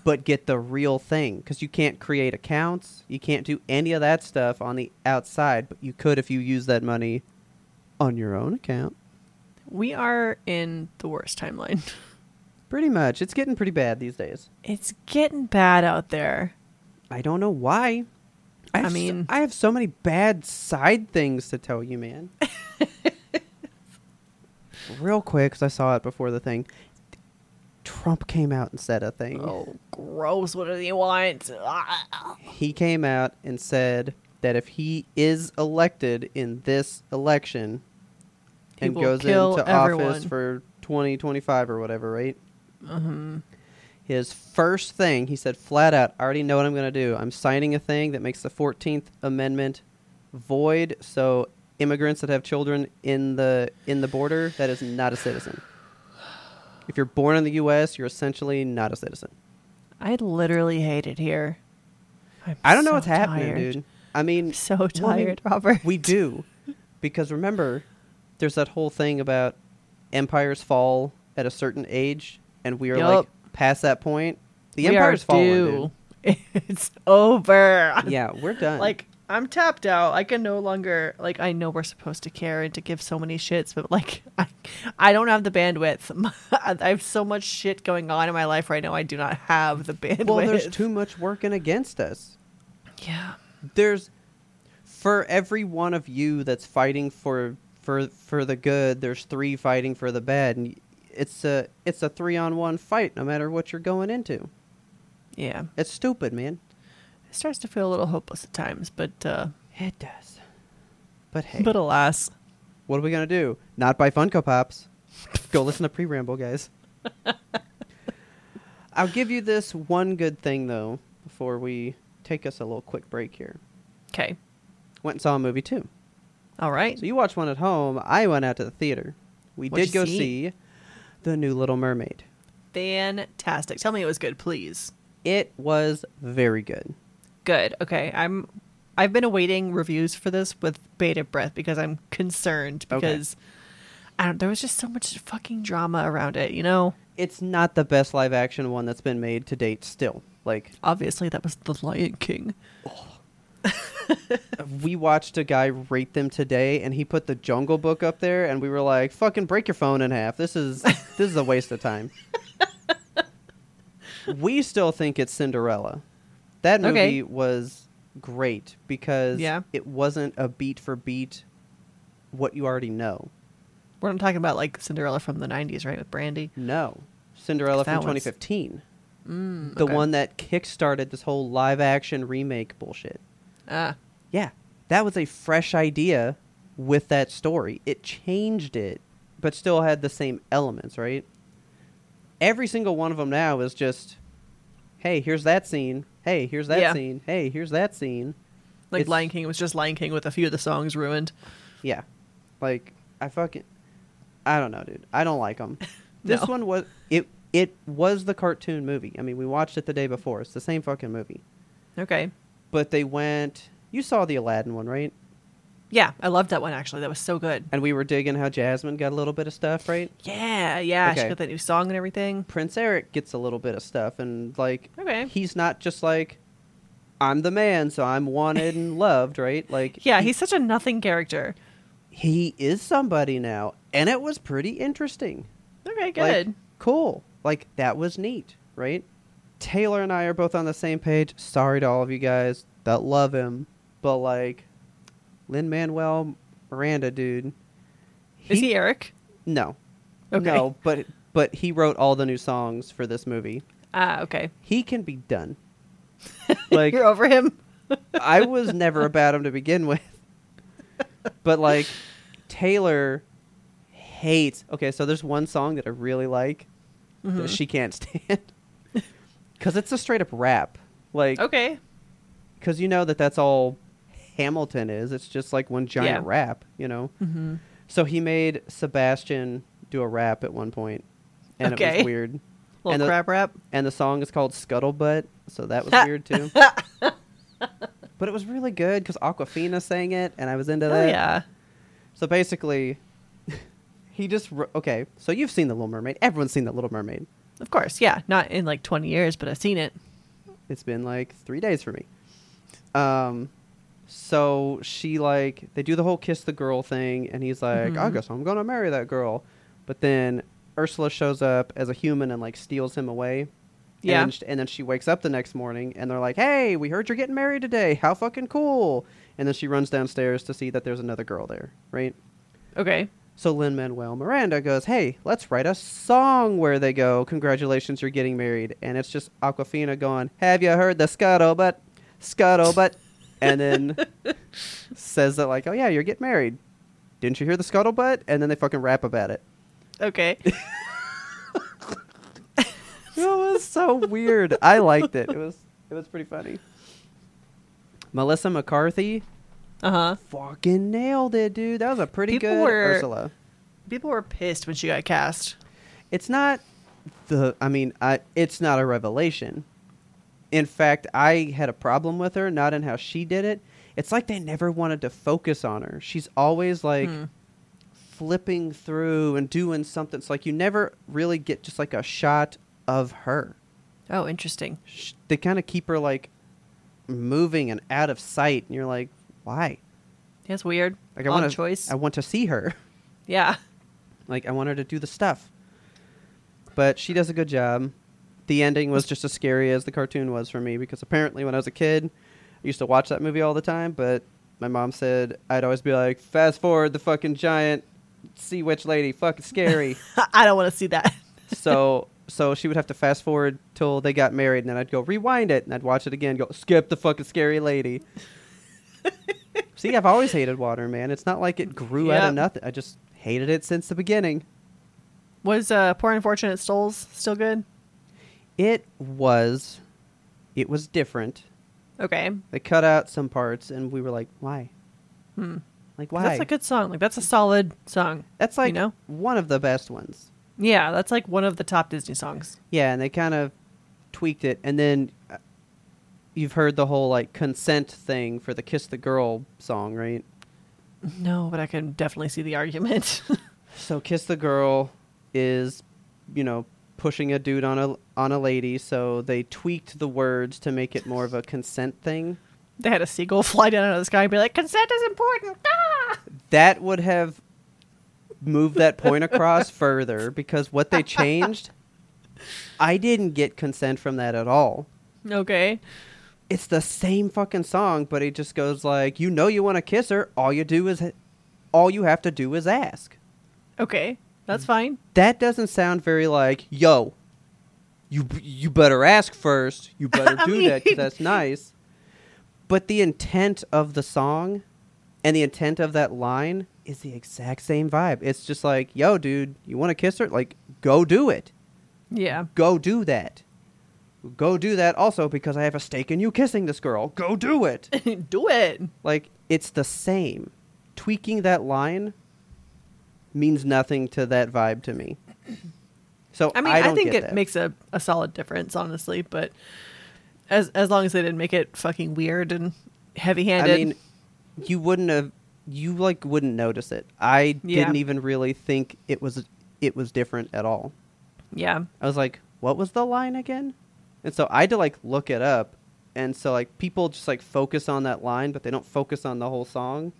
[SPEAKER 2] but get the real thing because you can't create accounts. You can't do any of that stuff on the outside, but you could if you use that money on your own account.
[SPEAKER 1] We are in the worst timeline.
[SPEAKER 2] Pretty much. It's getting pretty bad these days.
[SPEAKER 1] It's getting bad out there.
[SPEAKER 2] I don't know why.
[SPEAKER 1] I
[SPEAKER 2] so-
[SPEAKER 1] mean-
[SPEAKER 2] I have so many bad side things to tell you, man. Real quick, because I saw it before the thing. Trump came out and said a thing.
[SPEAKER 1] Oh, gross. What do you want?
[SPEAKER 2] He came out and said that if he is elected in this election
[SPEAKER 1] He
[SPEAKER 2] and goes into
[SPEAKER 1] everyone.
[SPEAKER 2] office for 2025 or whatever, right?
[SPEAKER 1] Mhm.
[SPEAKER 2] His first thing, he said flat out, I already know what I'm going to do. I'm signing a thing that makes the 14th Amendment void. So immigrants that have children in the in the border, that is not a citizen. If you're born in the U.S., you're essentially not a citizen.
[SPEAKER 1] I literally hate it here. I'm
[SPEAKER 2] I don't know
[SPEAKER 1] so
[SPEAKER 2] what's happening,
[SPEAKER 1] tired.
[SPEAKER 2] dude. I mean,
[SPEAKER 1] I'm so
[SPEAKER 2] well, I mean,
[SPEAKER 1] tired, Robert.
[SPEAKER 2] we do because remember, there's that whole thing about empires fall at a certain age, and we are like past that point. The
[SPEAKER 1] we
[SPEAKER 2] empire's fallen.
[SPEAKER 1] It's over.
[SPEAKER 2] Yeah, we're done.
[SPEAKER 1] Like I'm tapped out. I can no longer like I know we're supposed to care and to give so many shits, but like I, I don't have the bandwidth. I have so much shit going on in my life right now. I do not have the bandwidth.
[SPEAKER 2] well, there's too much working against us.
[SPEAKER 1] Yeah.
[SPEAKER 2] There's for every one of you that's fighting for for for the good, there's three fighting for the bad, and it's a it's a three on one fight, no matter what you're going into.
[SPEAKER 1] Yeah.
[SPEAKER 2] It's stupid, man.
[SPEAKER 1] It starts to feel a little hopeless at times, but uh,
[SPEAKER 2] It does. But hey,
[SPEAKER 1] but alas,
[SPEAKER 2] what are we gonna do? Not buy Funko Pops. Go listen to pre-ramble, guys. I'll give you this one good thing though before we take us a little quick break here.
[SPEAKER 1] okay,
[SPEAKER 2] Went and saw a movie too.
[SPEAKER 1] all right.
[SPEAKER 2] So you watched one at home. I went out to the theater. We
[SPEAKER 1] What'd
[SPEAKER 2] did go
[SPEAKER 1] see?
[SPEAKER 2] see the new Little Mermaid.
[SPEAKER 1] Fantastic. Tell me it was good, please.
[SPEAKER 2] It was very good.
[SPEAKER 1] Good. Okay. I'm I've been awaiting reviews for this with bated breath because I'm concerned
[SPEAKER 2] Okay.
[SPEAKER 1] because I don't there was just so much fucking drama around it, you know?
[SPEAKER 2] It's not the best live action one that's been made to date still. Like
[SPEAKER 1] Obviously that was The Lion King. Oh.
[SPEAKER 2] we watched a guy rate them today and he put the Jungle Book up there and we were like, "Fucking break your phone in half. This is this is a waste of time." we still think it's Cinderella. That movie
[SPEAKER 1] Okay.
[SPEAKER 2] was great because
[SPEAKER 1] Yeah.
[SPEAKER 2] it wasn't a beat for beat what you already know.
[SPEAKER 1] We're not talking about like Cinderella from the 90s, right? With Brandy.
[SPEAKER 2] No. Cinderella from
[SPEAKER 1] That one's-
[SPEAKER 2] 2015.
[SPEAKER 1] Mm,
[SPEAKER 2] The
[SPEAKER 1] okay.
[SPEAKER 2] one that kickstarted this whole live action remake bullshit.
[SPEAKER 1] Ah,
[SPEAKER 2] Yeah. That was a fresh idea with that story. It changed it, but still had the same elements, right? Every single one of them now is just, hey, here's that scene. Hey, here's that
[SPEAKER 1] Yeah.
[SPEAKER 2] scene. Hey, here's that scene.
[SPEAKER 1] like
[SPEAKER 2] It's-
[SPEAKER 1] Lion King was just Lion King with a few of the songs ruined.
[SPEAKER 2] Yeah. Like, I fucking. I don't know, dude. I don't like them. This
[SPEAKER 1] No.
[SPEAKER 2] one was. It, it was the cartoon movie. I mean, we watched it the day before. It's the same fucking movie.
[SPEAKER 1] Okay.
[SPEAKER 2] But they went. You saw the Aladdin one, right?
[SPEAKER 1] Yeah, I loved that one actually. That was so good.
[SPEAKER 2] And we were digging how Jasmine got a little bit of stuff, right?
[SPEAKER 1] Yeah, yeah.
[SPEAKER 2] Okay.
[SPEAKER 1] She got that new song and everything.
[SPEAKER 2] Prince Eric gets a little bit of stuff, and like
[SPEAKER 1] Okay.
[SPEAKER 2] he's not just like I'm the man, so I'm wanted and loved, right? Like
[SPEAKER 1] Yeah,
[SPEAKER 2] he,
[SPEAKER 1] he's such a nothing character.
[SPEAKER 2] he is somebody now, and it was pretty interesting.
[SPEAKER 1] Okay,
[SPEAKER 2] Like,
[SPEAKER 1] good.
[SPEAKER 2] cool. Like that was neat, right? Taylor and I are both on the same page. Sorry to all of you guys that love him, but like Lin Manuel Miranda, dude.
[SPEAKER 1] Is he Eric?
[SPEAKER 2] No,
[SPEAKER 1] Okay.
[SPEAKER 2] no, but but he wrote all the new songs for this movie.
[SPEAKER 1] Ah, okay.
[SPEAKER 2] He can be done. Like
[SPEAKER 1] You're over him.
[SPEAKER 2] I was never about him to begin with. But like Taylor hates. Okay, so there's one song that I really like that
[SPEAKER 1] Mhm.
[SPEAKER 2] she can't stand cuz it's a straight up rap. Like
[SPEAKER 1] Okay.
[SPEAKER 2] cuz you know that that's all Hamilton is. It's just like one giant
[SPEAKER 1] Yeah.
[SPEAKER 2] rap, you know.
[SPEAKER 1] Mm-hmm.
[SPEAKER 2] So he made Sebastian do a rap at one point and it was weird.
[SPEAKER 1] Little
[SPEAKER 2] And the-
[SPEAKER 1] crab rap.
[SPEAKER 2] And the song is called Scuttlebutt, so that was weird too. but it was really good because Awkwafina sang it, and I was into
[SPEAKER 1] Oh
[SPEAKER 2] that.
[SPEAKER 1] yeah.
[SPEAKER 2] So basically, he just wr- okay. So you've seen the Little Mermaid. Everyone's seen the Little Mermaid.
[SPEAKER 1] Of course. Yeah. Not in like 20 years, but I've seen it.
[SPEAKER 2] It's been like three days for me. Um, so she like they do the whole kiss the girl thing, and he's like, I
[SPEAKER 1] Mhm.
[SPEAKER 2] guess I'm gonna marry that girl. But then Ursula shows up as a human and like steals him away.
[SPEAKER 1] Yeah.
[SPEAKER 2] And, sh- and then she wakes up the next morning and they're like, hey, we heard you're getting married today. How fucking cool. And then she runs downstairs to see that there's another girl there, right?
[SPEAKER 1] Okay.
[SPEAKER 2] So Lin Manuel Miranda goes, hey, let's write a song where they go, congratulations, you're getting married. And it's just Awkwafina going, have you heard the scuttlebutt? Scuttlebutt. And then says that, like, oh, yeah, you're getting married. Didn't you hear the scuttlebutt? And then they fucking rap about it.
[SPEAKER 1] Okay.
[SPEAKER 2] It was so weird. I liked it. It was it was pretty funny. Melissa McCarthy
[SPEAKER 1] Uh huh.
[SPEAKER 2] fucking nailed it, dude. That was a pretty
[SPEAKER 1] People
[SPEAKER 2] good
[SPEAKER 1] were-
[SPEAKER 2] Ursula.
[SPEAKER 1] People were pissed when she got cast.
[SPEAKER 2] It's not the I mean, I it's not a revelation. In fact, I had a problem with her, not in how she did it. It's like they never wanted to focus on her. She's always like
[SPEAKER 1] Hmm.
[SPEAKER 2] flipping through and doing something. It's like you never really get just like a shot of her.
[SPEAKER 1] Oh, interesting.
[SPEAKER 2] sh- they kind of keep her like moving and out of sight and you're like why
[SPEAKER 1] That's weird.
[SPEAKER 2] like i want
[SPEAKER 1] choice.
[SPEAKER 2] i want to see her
[SPEAKER 1] yeah.
[SPEAKER 2] like i want her to do the stuff but she does a good job the ending was just as scary as the cartoon was for me because apparently when i was a kid i used to watch that movie all the time but my mom said i'd always be like fast forward the fucking giant sea witch lady fucking scary
[SPEAKER 1] I don't want to see that.
[SPEAKER 2] so So she would have to fast forward till they got married, and then I'd go rewind it, and I'd watch it again. Go skip the fucking scary lady. See, I've always hated water, man. It's not like it grew out of nothing. I just hated it since the beginning.
[SPEAKER 1] Was uh, Poor Unfortunate Souls still good?
[SPEAKER 2] It was, it was different.
[SPEAKER 1] Okay.
[SPEAKER 2] They cut out some parts, and we were like, why?
[SPEAKER 1] Hmm.
[SPEAKER 2] Like why?
[SPEAKER 1] That's a good song. Like that's a solid song.
[SPEAKER 2] That's like you
[SPEAKER 1] know?
[SPEAKER 2] one of the best ones.
[SPEAKER 1] Yeah, that's like one of the top Disney songs.
[SPEAKER 2] Yeah, and they kind of tweaked it, and then uh, you've heard the whole like consent thing for the "Kiss the Girl" song, right?
[SPEAKER 1] No, but I can definitely see the argument.
[SPEAKER 2] So "Kiss the Girl" is, you know, pushing a dude on a on a lady, so they tweaked the words to make it more of a consent thing.
[SPEAKER 1] they had a seagull fly down out of the sky and be like, "Consent is important." Ah!
[SPEAKER 2] That would have moved that point across further because what they changed, I didn't get consent from that at all.
[SPEAKER 1] Okay.
[SPEAKER 2] it's the same fucking song, but it just goes like, you know, you want to kiss her. All you do is, all you have to do is ask.
[SPEAKER 1] Okay. That's fine.
[SPEAKER 2] That doesn't sound very like, yo, you you better ask first. You better do that
[SPEAKER 1] because
[SPEAKER 2] that's nice. But the intent of the song and the intent of that line is the exact same vibe. It's just like, yo, dude, you want to kiss her? Like, go do it.
[SPEAKER 1] Yeah.
[SPEAKER 2] Go do that. Go do that also because I have a stake in you kissing this girl. Go do it.
[SPEAKER 1] do it.
[SPEAKER 2] Like it's the same. Tweaking that line means nothing to that vibe to me. So
[SPEAKER 1] I mean,
[SPEAKER 2] I,
[SPEAKER 1] I, think it
[SPEAKER 2] that.
[SPEAKER 1] makes a, a solid difference, honestly. But as as long as they didn't make it fucking weird and heavy handed, I
[SPEAKER 2] mean, you wouldn't have. You like wouldn't notice it. I
[SPEAKER 1] Yeah.
[SPEAKER 2] didn't even really think it was it was different at all.
[SPEAKER 1] yeah.
[SPEAKER 2] I was like, what was the line again? And so I had to like look it up. And so like people just like focus on that line, but they don't focus on the whole song.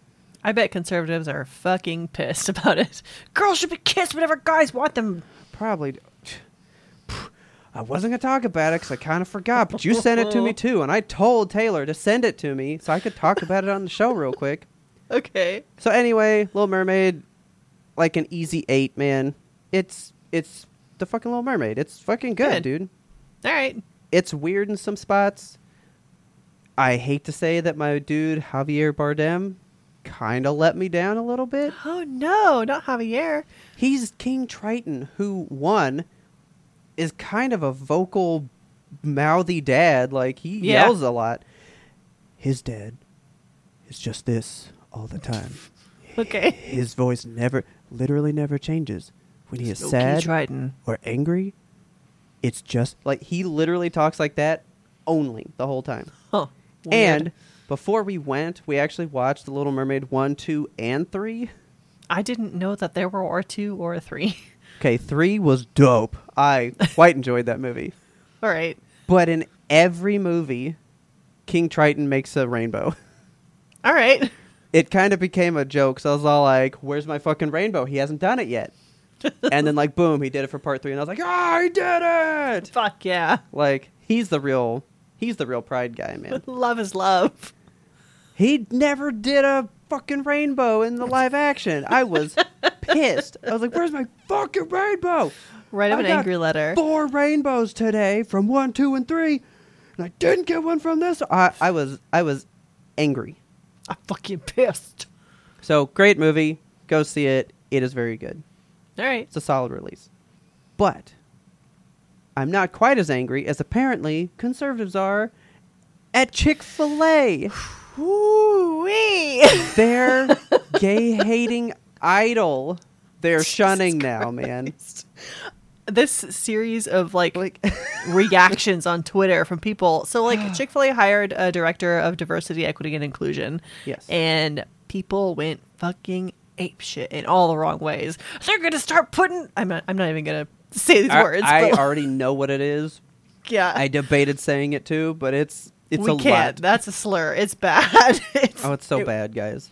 [SPEAKER 1] I bet conservatives are fucking pissed about it. Girls should be kissed whenever guys want them.
[SPEAKER 2] Probably. I wasn't gonna talk about it because I kind of forgot, but you sent it to me too, and I told Taylor to send it to me so I could talk about it on the show real quick.
[SPEAKER 1] Okay.
[SPEAKER 2] So anyway, Little Mermaid, like an easy eight, man. It's it's the fucking Little Mermaid. It's fucking good,
[SPEAKER 1] Good.
[SPEAKER 2] dude.
[SPEAKER 1] All right.
[SPEAKER 2] It's weird in some spots. I hate to say that my dude Javier Bardem kind of let me down a little bit.
[SPEAKER 1] Oh no, not Javier.
[SPEAKER 2] He's King Triton, who one is kind of a vocal, mouthy dad. Like he
[SPEAKER 1] Yeah.
[SPEAKER 2] yells a lot. His dad is just this all the time.
[SPEAKER 1] Okay.
[SPEAKER 2] His voice never, literally never changes. When he is
[SPEAKER 1] Smoky
[SPEAKER 2] sad
[SPEAKER 1] Triton.
[SPEAKER 2] or angry, it's just like he literally talks like that only the whole time.
[SPEAKER 1] Huh.
[SPEAKER 2] And
[SPEAKER 1] Weird.
[SPEAKER 2] Before we went, we actually watched The Little Mermaid 1, 2, and 3.
[SPEAKER 1] I didn't know that there were or two or a three.
[SPEAKER 2] Okay, 3 was dope. I quite enjoyed that movie.
[SPEAKER 1] All right.
[SPEAKER 2] But in every movie, King Triton makes a rainbow.
[SPEAKER 1] All right.
[SPEAKER 2] It kind of became a joke, so I was all like, where's my fucking rainbow? He hasn't done it yet. and then, like, boom, he did it for part 3, and I was like, ah, he did it!
[SPEAKER 1] Fuck yeah.
[SPEAKER 2] Like, he's the real, he's the real pride guy, man.
[SPEAKER 1] love is love.
[SPEAKER 2] He never did a fucking rainbow in the live action. I was pissed. I was like, "Where's my fucking rainbow?"
[SPEAKER 1] Write him
[SPEAKER 2] I
[SPEAKER 1] an
[SPEAKER 2] got
[SPEAKER 1] angry letter.
[SPEAKER 2] Four rainbows today from one, two, and three, and I didn't get one from this. I, I was I was angry.
[SPEAKER 1] I'm fucking pissed.
[SPEAKER 2] So great movie. Go see it. It is very good.
[SPEAKER 1] All right.
[SPEAKER 2] It's a solid release. But I'm not quite as angry as apparently conservatives are at Chick Fil A.
[SPEAKER 1] Ooh wee.
[SPEAKER 2] Their gay hating idol. They're shunning now, man.
[SPEAKER 1] this series of like,
[SPEAKER 2] Like
[SPEAKER 1] reactions on Twitter from people. So like Chick Fil A hired a director of diversity, equity, and inclusion.
[SPEAKER 2] Yes.
[SPEAKER 1] And people went fucking ape shit in all the wrong ways. They're gonna start putting. I'm not. I'm not even gonna say these
[SPEAKER 2] I,
[SPEAKER 1] words.
[SPEAKER 2] I
[SPEAKER 1] but,
[SPEAKER 2] already know what it is.
[SPEAKER 1] yeah.
[SPEAKER 2] I debated saying it too, but it's it's
[SPEAKER 1] we
[SPEAKER 2] a
[SPEAKER 1] can't.
[SPEAKER 2] lot.
[SPEAKER 1] That's a slur. It's bad. it's,
[SPEAKER 2] Oh, it's so
[SPEAKER 1] it-
[SPEAKER 2] bad, guys.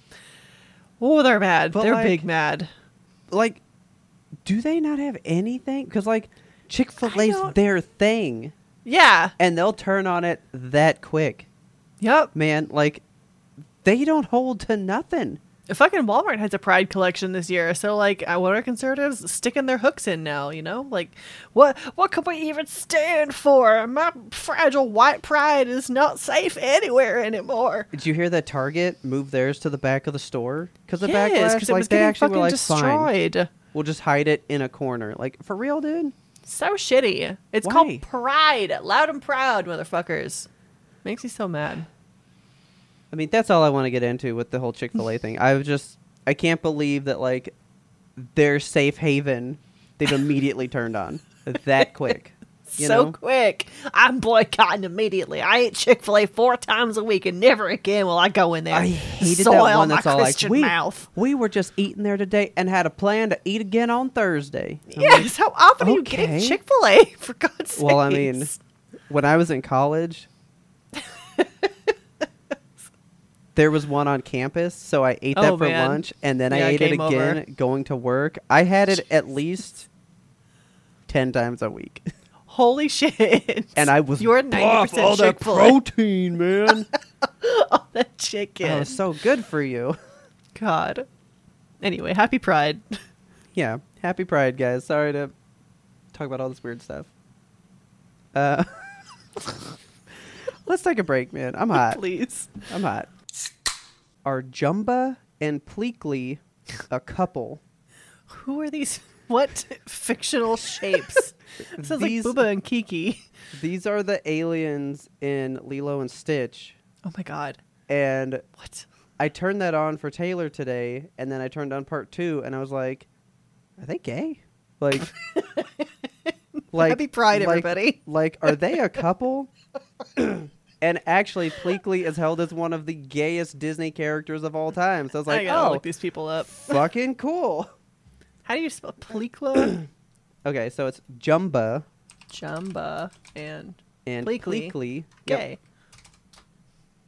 [SPEAKER 1] Oh, they're mad.
[SPEAKER 2] But,
[SPEAKER 1] they're
[SPEAKER 2] like-
[SPEAKER 1] big mad.
[SPEAKER 2] Like, do they not have anything? Because like Chick Fil A's their thing,
[SPEAKER 1] Yeah.
[SPEAKER 2] and they'll turn on it that quick,
[SPEAKER 1] Yep.
[SPEAKER 2] man. Like, they don't hold to nothing.
[SPEAKER 1] Fucking Walmart has a pride collection this year. So like, uh, what are conservatives sticking their hooks in now? You know, like what what can we even stand for? My fragile white pride is not safe anywhere anymore.
[SPEAKER 2] Did you hear that Target moved theirs to the back of the store because of
[SPEAKER 1] Yes,
[SPEAKER 2] backlash?
[SPEAKER 1] because it
[SPEAKER 2] like
[SPEAKER 1] was
[SPEAKER 2] they
[SPEAKER 1] getting
[SPEAKER 2] actually
[SPEAKER 1] fucking
[SPEAKER 2] were like, fine,
[SPEAKER 1] destroyed.
[SPEAKER 2] we'll just hide it in a corner. Like for real, dude.
[SPEAKER 1] So shitty. It's
[SPEAKER 2] Why?
[SPEAKER 1] called pride, loud and proud, motherfuckers. Makes me so mad.
[SPEAKER 2] I mean, that's all I want to get into with the whole Chick Fil A thing. I just, I can't believe that like their safe haven they've immediately turned on that quick. You
[SPEAKER 1] so
[SPEAKER 2] know?
[SPEAKER 1] quick. I'm boycotting immediately. I eat Chick Fil A four times a week, and never again will I go in there.
[SPEAKER 2] I hated
[SPEAKER 1] Soil
[SPEAKER 2] that one.
[SPEAKER 1] my
[SPEAKER 2] That's all like
[SPEAKER 1] Christian
[SPEAKER 2] we
[SPEAKER 1] mouth.
[SPEAKER 2] we were just eating there today and had a plan to eat again on Thursday. I'm like,
[SPEAKER 1] Yes. How often are you getting
[SPEAKER 2] okay.
[SPEAKER 1] Chick Fil A? For God's sake.
[SPEAKER 2] well, I mean, when I was in college, there was one on campus, so I ate that
[SPEAKER 1] Oh,
[SPEAKER 2] for
[SPEAKER 1] man.
[SPEAKER 2] lunch, and then
[SPEAKER 1] Yeah,
[SPEAKER 2] I ate it again
[SPEAKER 1] over.
[SPEAKER 2] going to work. I had it at least ten times a week,
[SPEAKER 1] holy shit!
[SPEAKER 2] and I was
[SPEAKER 1] you're ninety
[SPEAKER 2] all
[SPEAKER 1] percent
[SPEAKER 2] that
[SPEAKER 1] Chick Fil
[SPEAKER 2] protein, man.
[SPEAKER 1] All that chicken.
[SPEAKER 2] oh, so good for you.
[SPEAKER 1] God. Anyway, happy Pride.
[SPEAKER 2] Yeah, happy Pride, guys. Sorry to talk about all this weird stuff. Uh, let's take a break, man. I'm hot.
[SPEAKER 1] Please.
[SPEAKER 2] I'm hot. Are Jumba and Pleakley a couple?
[SPEAKER 1] Who are these? What fictional shapes? Sounds
[SPEAKER 2] These-
[SPEAKER 1] like Booba and Kiki.
[SPEAKER 2] These are the aliens in Lilo and Stitch.
[SPEAKER 1] Oh my god.
[SPEAKER 2] And
[SPEAKER 1] What?
[SPEAKER 2] I turned that on for Taylor today, and then I turned on part two, and I was like, "Are they gay? Like, like
[SPEAKER 1] Happy Pride,
[SPEAKER 2] like-
[SPEAKER 1] everybody.
[SPEAKER 2] Like, are they a couple?" And actually, Pleakley is held as one of the gayest Disney characters of all time. So I was
[SPEAKER 1] I
[SPEAKER 2] like,
[SPEAKER 1] gotta
[SPEAKER 2] "Oh,
[SPEAKER 1] look these people up.
[SPEAKER 2] fucking cool."
[SPEAKER 1] How do you spell Pleakla?
[SPEAKER 2] Okay, so it's Jumba
[SPEAKER 1] Jumba and
[SPEAKER 2] and
[SPEAKER 1] Pleakley.
[SPEAKER 2] Pleakley. Yep.
[SPEAKER 1] gay.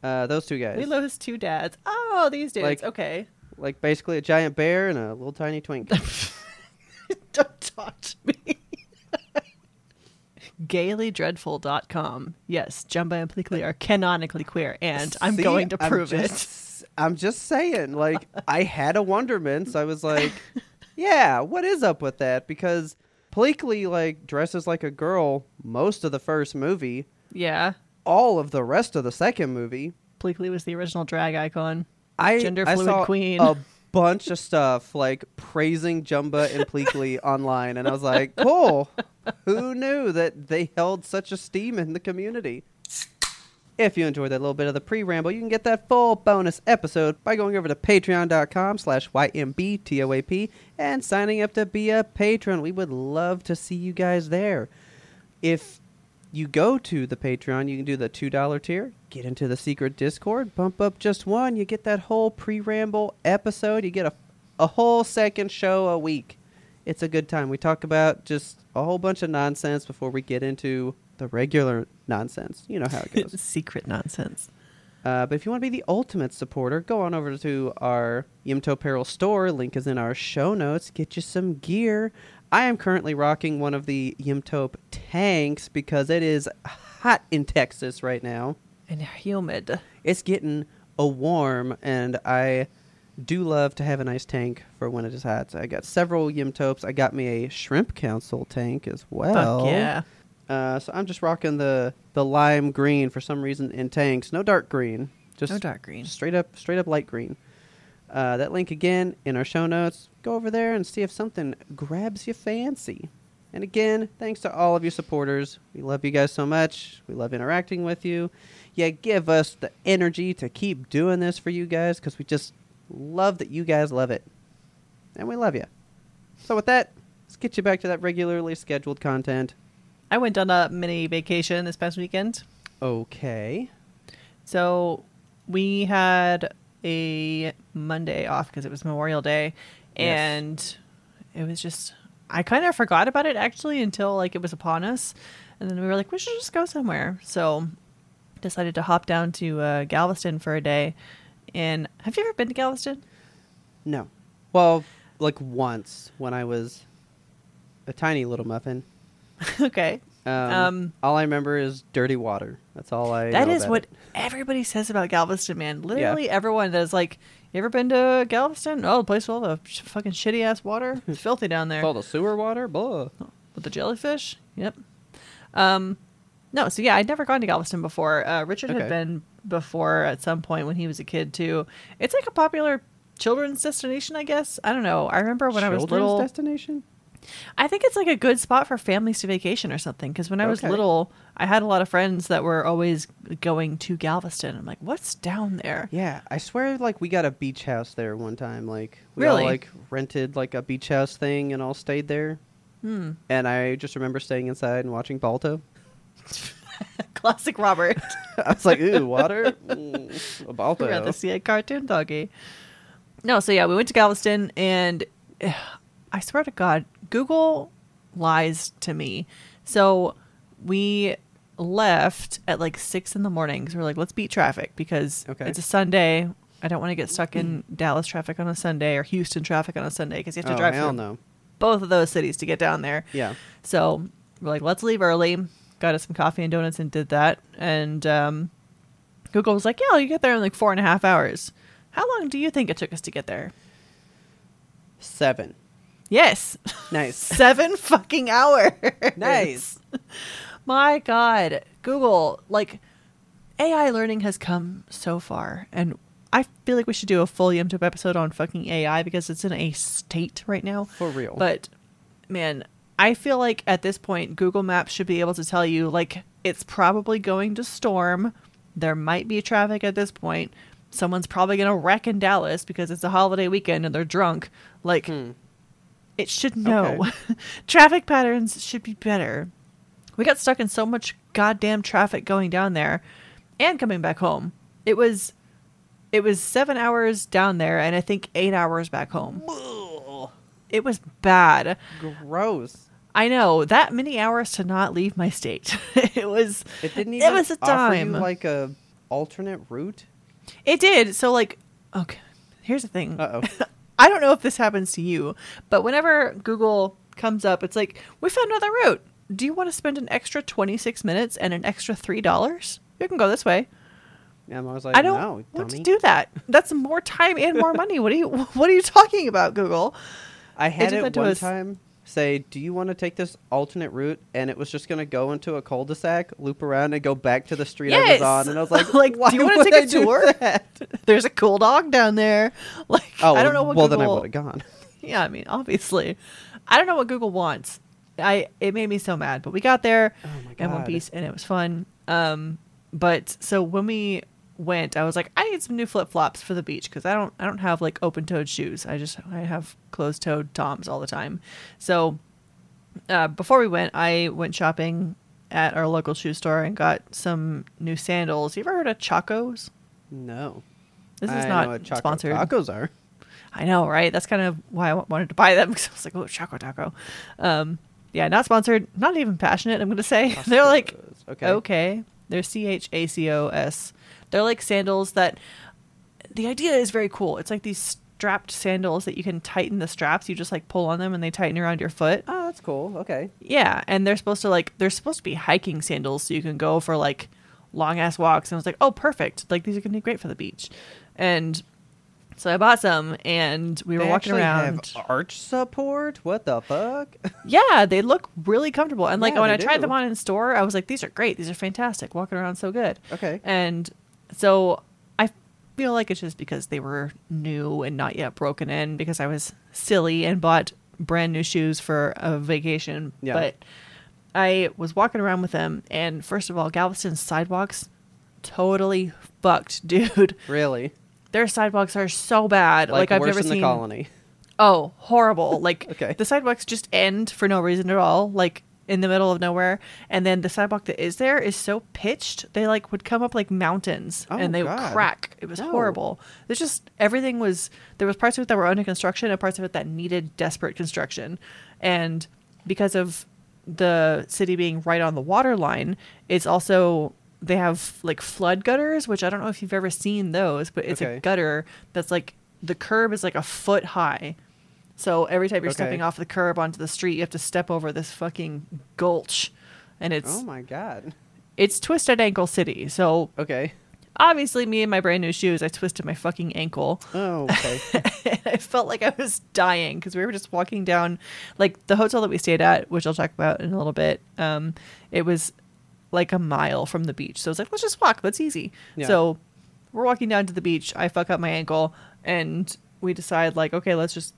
[SPEAKER 2] Uh, those two guys.
[SPEAKER 1] Lilo's two dads. Oh, these dudes.
[SPEAKER 2] Like-
[SPEAKER 1] okay.
[SPEAKER 2] Like basically a giant bear and a little tiny twink.
[SPEAKER 1] Don't talk to me. GaylyDreadful.com. Yes, Jumba and Pleakley are canonically queer, and I'm
[SPEAKER 2] See,
[SPEAKER 1] going to
[SPEAKER 2] I'm
[SPEAKER 1] prove it.
[SPEAKER 2] I'm just saying, like, I had a wonderment, so I was like, yeah, what is up with that? Because Pleakley, like, dresses like a girl most of the first movie,
[SPEAKER 1] Yeah.
[SPEAKER 2] all of the rest of the second movie.
[SPEAKER 1] Pleakley was the original drag icon.
[SPEAKER 2] I,
[SPEAKER 1] Gender
[SPEAKER 2] I
[SPEAKER 1] fluid
[SPEAKER 2] saw
[SPEAKER 1] queen.
[SPEAKER 2] a bunch of stuff, like, praising Jumba and Pleakley online, and I was like, cool. Who knew that they held such esteem in the community? If you enjoyed that little bit of the pre-ramble, you can get that full bonus episode by going over to patreon.com slash YMBTOAP and signing up to be a patron. We would love to see you guys there. If you go to the Patreon, you can do the $2 tier, get into the secret Discord, bump up just one, you get that whole pre-ramble episode, you get a, a whole second show a week. It's a good time. We talk about just a whole bunch of nonsense before we get into the regular nonsense. You know how it goes.
[SPEAKER 1] Secret nonsense.
[SPEAKER 2] Uh, but if you want to be the ultimate supporter, go on over to our Yimto Apparel store. Link is in our show notes. Get you some gear. I am currently rocking one of the Yimtope tanks because it is hot in Texas right now.
[SPEAKER 1] And humid.
[SPEAKER 2] It's getting a warm, and I do love to have a nice tank for when it is hot. So I got several Yimtopes. I got me a Shrimp Council tank as well.
[SPEAKER 1] Fuck yeah.
[SPEAKER 2] Uh, so I'm just rocking the the lime green for some reason in tanks. No dark green. Just
[SPEAKER 1] No dark green.
[SPEAKER 2] Straight up, straight up light green. Uh, that link again in our show notes. Go over there and see if something grabs your fancy. And again, thanks to all of you supporters. We love you guys so much. We love interacting with you. Yeah, give us the energy to keep doing this for you guys because we just love that you guys love it. And we love you. So with that, let's get you back to that regularly scheduled content.
[SPEAKER 1] I went on a mini vacation this past weekend.
[SPEAKER 2] Okay.
[SPEAKER 1] So we had a Monday off because it was Memorial Day,
[SPEAKER 2] Yes.
[SPEAKER 1] and it was just I kind of forgot about it actually until like it was upon us, and then we were like, we should just go somewhere. So decided to hop down to uh, Galveston for a day. And have you ever been to Galveston?
[SPEAKER 2] No. Well, like once when I was a tiny little muffin.
[SPEAKER 1] okay,
[SPEAKER 2] Um,
[SPEAKER 1] Um,
[SPEAKER 2] all I remember is dirty water. That's all I.
[SPEAKER 1] that is what
[SPEAKER 2] it.
[SPEAKER 1] everybody says about Galveston, man. Literally everyone that is like You ever been to Galveston? Oh, the place with all the sh- fucking shitty ass water. It's filthy down there.
[SPEAKER 2] All the sewer water, blah.
[SPEAKER 1] with the jellyfish. Yep. Um, no, so yeah, I'd never gone to Galveston before. Uh, Richard
[SPEAKER 2] Okay.
[SPEAKER 1] had been before at some point when he was a kid too. It's like a popular children's destination, I guess. I don't know. I remember when I was
[SPEAKER 2] Children's
[SPEAKER 1] little.
[SPEAKER 2] destination.
[SPEAKER 1] I think it's like a good spot for families to vacation or something. Because when I was
[SPEAKER 2] Okay.
[SPEAKER 1] little, I had a lot of friends that were always going to Galveston. I'm like, what's down there?
[SPEAKER 2] Yeah, I swear, like we got a beach house there one time. Like we
[SPEAKER 1] Really?
[SPEAKER 2] all like rented like a beach house thing and all stayed there.
[SPEAKER 1] Hmm.
[SPEAKER 2] And I just remember staying inside and watching Balto.
[SPEAKER 1] Classic Robert.
[SPEAKER 2] I was like, ooh, water, mm, a Balto.
[SPEAKER 1] We're at the see a cartoon doggy. No, so yeah, we went to Galveston, and eh, I swear to God, Google lies to me. So we left at like six in the morning because we're like, let's beat traffic because
[SPEAKER 2] Okay.
[SPEAKER 1] it's a Sunday. I don't want to get stuck in Dallas traffic on a Sunday or Houston traffic on a Sunday because you have to
[SPEAKER 2] oh,
[SPEAKER 1] drive
[SPEAKER 2] hell
[SPEAKER 1] through
[SPEAKER 2] no.
[SPEAKER 1] both of those cities to get down there.
[SPEAKER 2] Yeah.
[SPEAKER 1] So we're like, let's leave early. Got us some coffee and donuts and did that. And um, Google was like, yeah, you get there in like four and a half hours. How long do you think it took us to get there?
[SPEAKER 2] Seven.
[SPEAKER 1] Yes,
[SPEAKER 2] Nice.
[SPEAKER 1] seven fucking hours.
[SPEAKER 2] nice.
[SPEAKER 1] My God, Google, like AI learning has come so far, and I feel like we should do a full YouTube episode on fucking AI because it's in a state right now.
[SPEAKER 2] For real.
[SPEAKER 1] But man, I feel like at this point, Google Maps should be able to tell you like it's probably going to storm. There might be traffic at this point. Someone's probably going to wreck in Dallas because it's a holiday weekend and they're drunk. Like
[SPEAKER 2] Hmm.
[SPEAKER 1] it should know.
[SPEAKER 2] Okay.
[SPEAKER 1] traffic patterns should be better. We got stuck in so much goddamn traffic going down there and coming back home. It was it was 7 hours down there and I think 8 hours back home.
[SPEAKER 2] Ugh.
[SPEAKER 1] It was bad.
[SPEAKER 2] Gross.
[SPEAKER 1] I know that many hours to not leave my state. it was.
[SPEAKER 2] It didn't even.
[SPEAKER 1] It was a time.
[SPEAKER 2] like a alternate route.
[SPEAKER 1] It did. So like, okay. Here's the thing.
[SPEAKER 2] Uh oh.
[SPEAKER 1] I don't know if this happens to you, but whenever Google comes up, it's like we found another route. Do you want to spend an extra 26 minutes and an extra three dollars? You can go this way.
[SPEAKER 2] And I was like,
[SPEAKER 1] I don't
[SPEAKER 2] no,
[SPEAKER 1] want to do that. That's more time and more money. What are you What are you talking about, Google?
[SPEAKER 2] I had it
[SPEAKER 1] to
[SPEAKER 2] one
[SPEAKER 1] us.
[SPEAKER 2] time say, "Do you want to take this alternate route?" And it was just going to go into a cul-de-sac, loop around, and go back to the street I was on. And I was like,
[SPEAKER 1] Like, do you wanna take a
[SPEAKER 2] I
[SPEAKER 1] tour? There's a cool dog down there. Like
[SPEAKER 2] Oh,
[SPEAKER 1] I don't know what
[SPEAKER 2] well,
[SPEAKER 1] Google.
[SPEAKER 2] then I would have gone.
[SPEAKER 1] Yeah, I mean, obviously, I don't know what Google wants. I it made me so mad, but we got there
[SPEAKER 2] Oh
[SPEAKER 1] in one piece, and it was fun. Um, but so when we went, I was like, I need some new flip flops for the beach because I don't I don't have like open toed shoes. I just I have closed toed toms all the time. So uh, before we went, I went shopping at our local shoe store and got some new sandals. You ever heard of Chacos?
[SPEAKER 2] No,
[SPEAKER 1] This is
[SPEAKER 2] I
[SPEAKER 1] not
[SPEAKER 2] Choco
[SPEAKER 1] sponsored.
[SPEAKER 2] Chacos are.
[SPEAKER 1] I know, right? That's kind of why I wanted to buy them because I was like, oh, Choco Taco. Um, yeah, not sponsored, not even passionate, I'm going to say. They're like,
[SPEAKER 2] okay,
[SPEAKER 1] okay. They're C H A C O S. They're like sandals that the idea is very cool. It's like these strapped sandals that you can tighten the straps. You just like pull on them and they tighten around your foot.
[SPEAKER 2] Oh, that's cool. Okay,
[SPEAKER 1] Yeah, and they're supposed to like they're supposed to be hiking sandals so you can go for like long ass walks. And I was like, oh, perfect! Like these are gonna be great for the beach. And so I bought some, and we were
[SPEAKER 2] They
[SPEAKER 1] walking around.
[SPEAKER 2] Have arch support? What the fuck?
[SPEAKER 1] Yeah, they look really comfortable. And like
[SPEAKER 2] Yeah,
[SPEAKER 1] when I tried them on in store, I was like, these are great. These are fantastic. Walking around so good.
[SPEAKER 2] Okay.
[SPEAKER 1] And so I feel like it's just because they were new and not yet broken in because I was silly and bought brand new shoes for a vacation.
[SPEAKER 2] Yeah.
[SPEAKER 1] But I was walking around with them, and first of all, Galveston's sidewalks totally fucked, dude.
[SPEAKER 2] Really?
[SPEAKER 1] Their sidewalks are so bad. Like, I've
[SPEAKER 2] worse
[SPEAKER 1] never seen.
[SPEAKER 2] the colony.
[SPEAKER 1] Oh, horrible. Like
[SPEAKER 2] Okay.
[SPEAKER 1] the sidewalks just end for no reason at all, like in the middle of nowhere. And then the sidewalk that is there is so pitched, they like would come up like mountains
[SPEAKER 2] Oh,
[SPEAKER 1] and they would crack. It was
[SPEAKER 2] No.
[SPEAKER 1] horrible. There's just everything was there was parts of it that were under construction and parts of it that needed desperate construction. And because of the city being right on the water line, it's also they have like flood gutters, which I don't know if you've ever seen those, but it's
[SPEAKER 2] Okay.
[SPEAKER 1] a gutter that's like the curb is like a foot high. So every time you're
[SPEAKER 2] Okay.
[SPEAKER 1] stepping off the curb onto the street, you have to step over this fucking gulch, and it's
[SPEAKER 2] Oh my god.
[SPEAKER 1] it's Twisted Ankle City. So
[SPEAKER 2] Okay.
[SPEAKER 1] Obviously, me and my brand new shoes, I twisted my fucking ankle.
[SPEAKER 2] Oh, okay.
[SPEAKER 1] I felt like I was dying because we were just walking down, like the hotel that we stayed at, which I'll talk about in a little bit. Um, it was like a mile from the beach, so I was like, let's just walk. That's easy.
[SPEAKER 2] Yeah.
[SPEAKER 1] So we're walking down to the beach. I fuck up my ankle, and we decide like, okay, let's just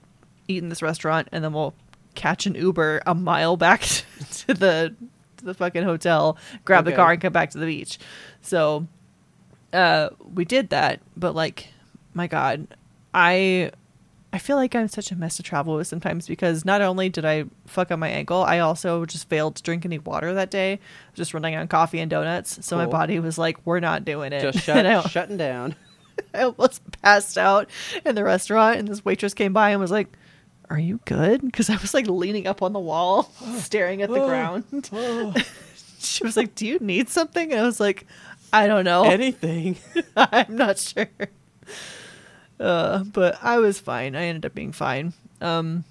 [SPEAKER 1] eat in this restaurant, and then we'll catch an Uber a mile back to the to the fucking hotel, grab the car, and come back to the beach. So uh we did that but like my god i i feel like i'm such a mess to travel with sometimes because not only did i fuck up my ankle i also just failed to drink any water that day just running on coffee and donuts so my body was like we're not doing it
[SPEAKER 2] Just
[SPEAKER 1] And I,
[SPEAKER 2] shut, shutting down.
[SPEAKER 1] I almost passed out in the restaurant and this waitress came by and was like are you good because i was like leaning up on the wall staring at the ground she was like do you need something and i was like i don't know
[SPEAKER 2] Anything.
[SPEAKER 1] I'm not sure. Uh, but I was fine. I ended up being fine. Um,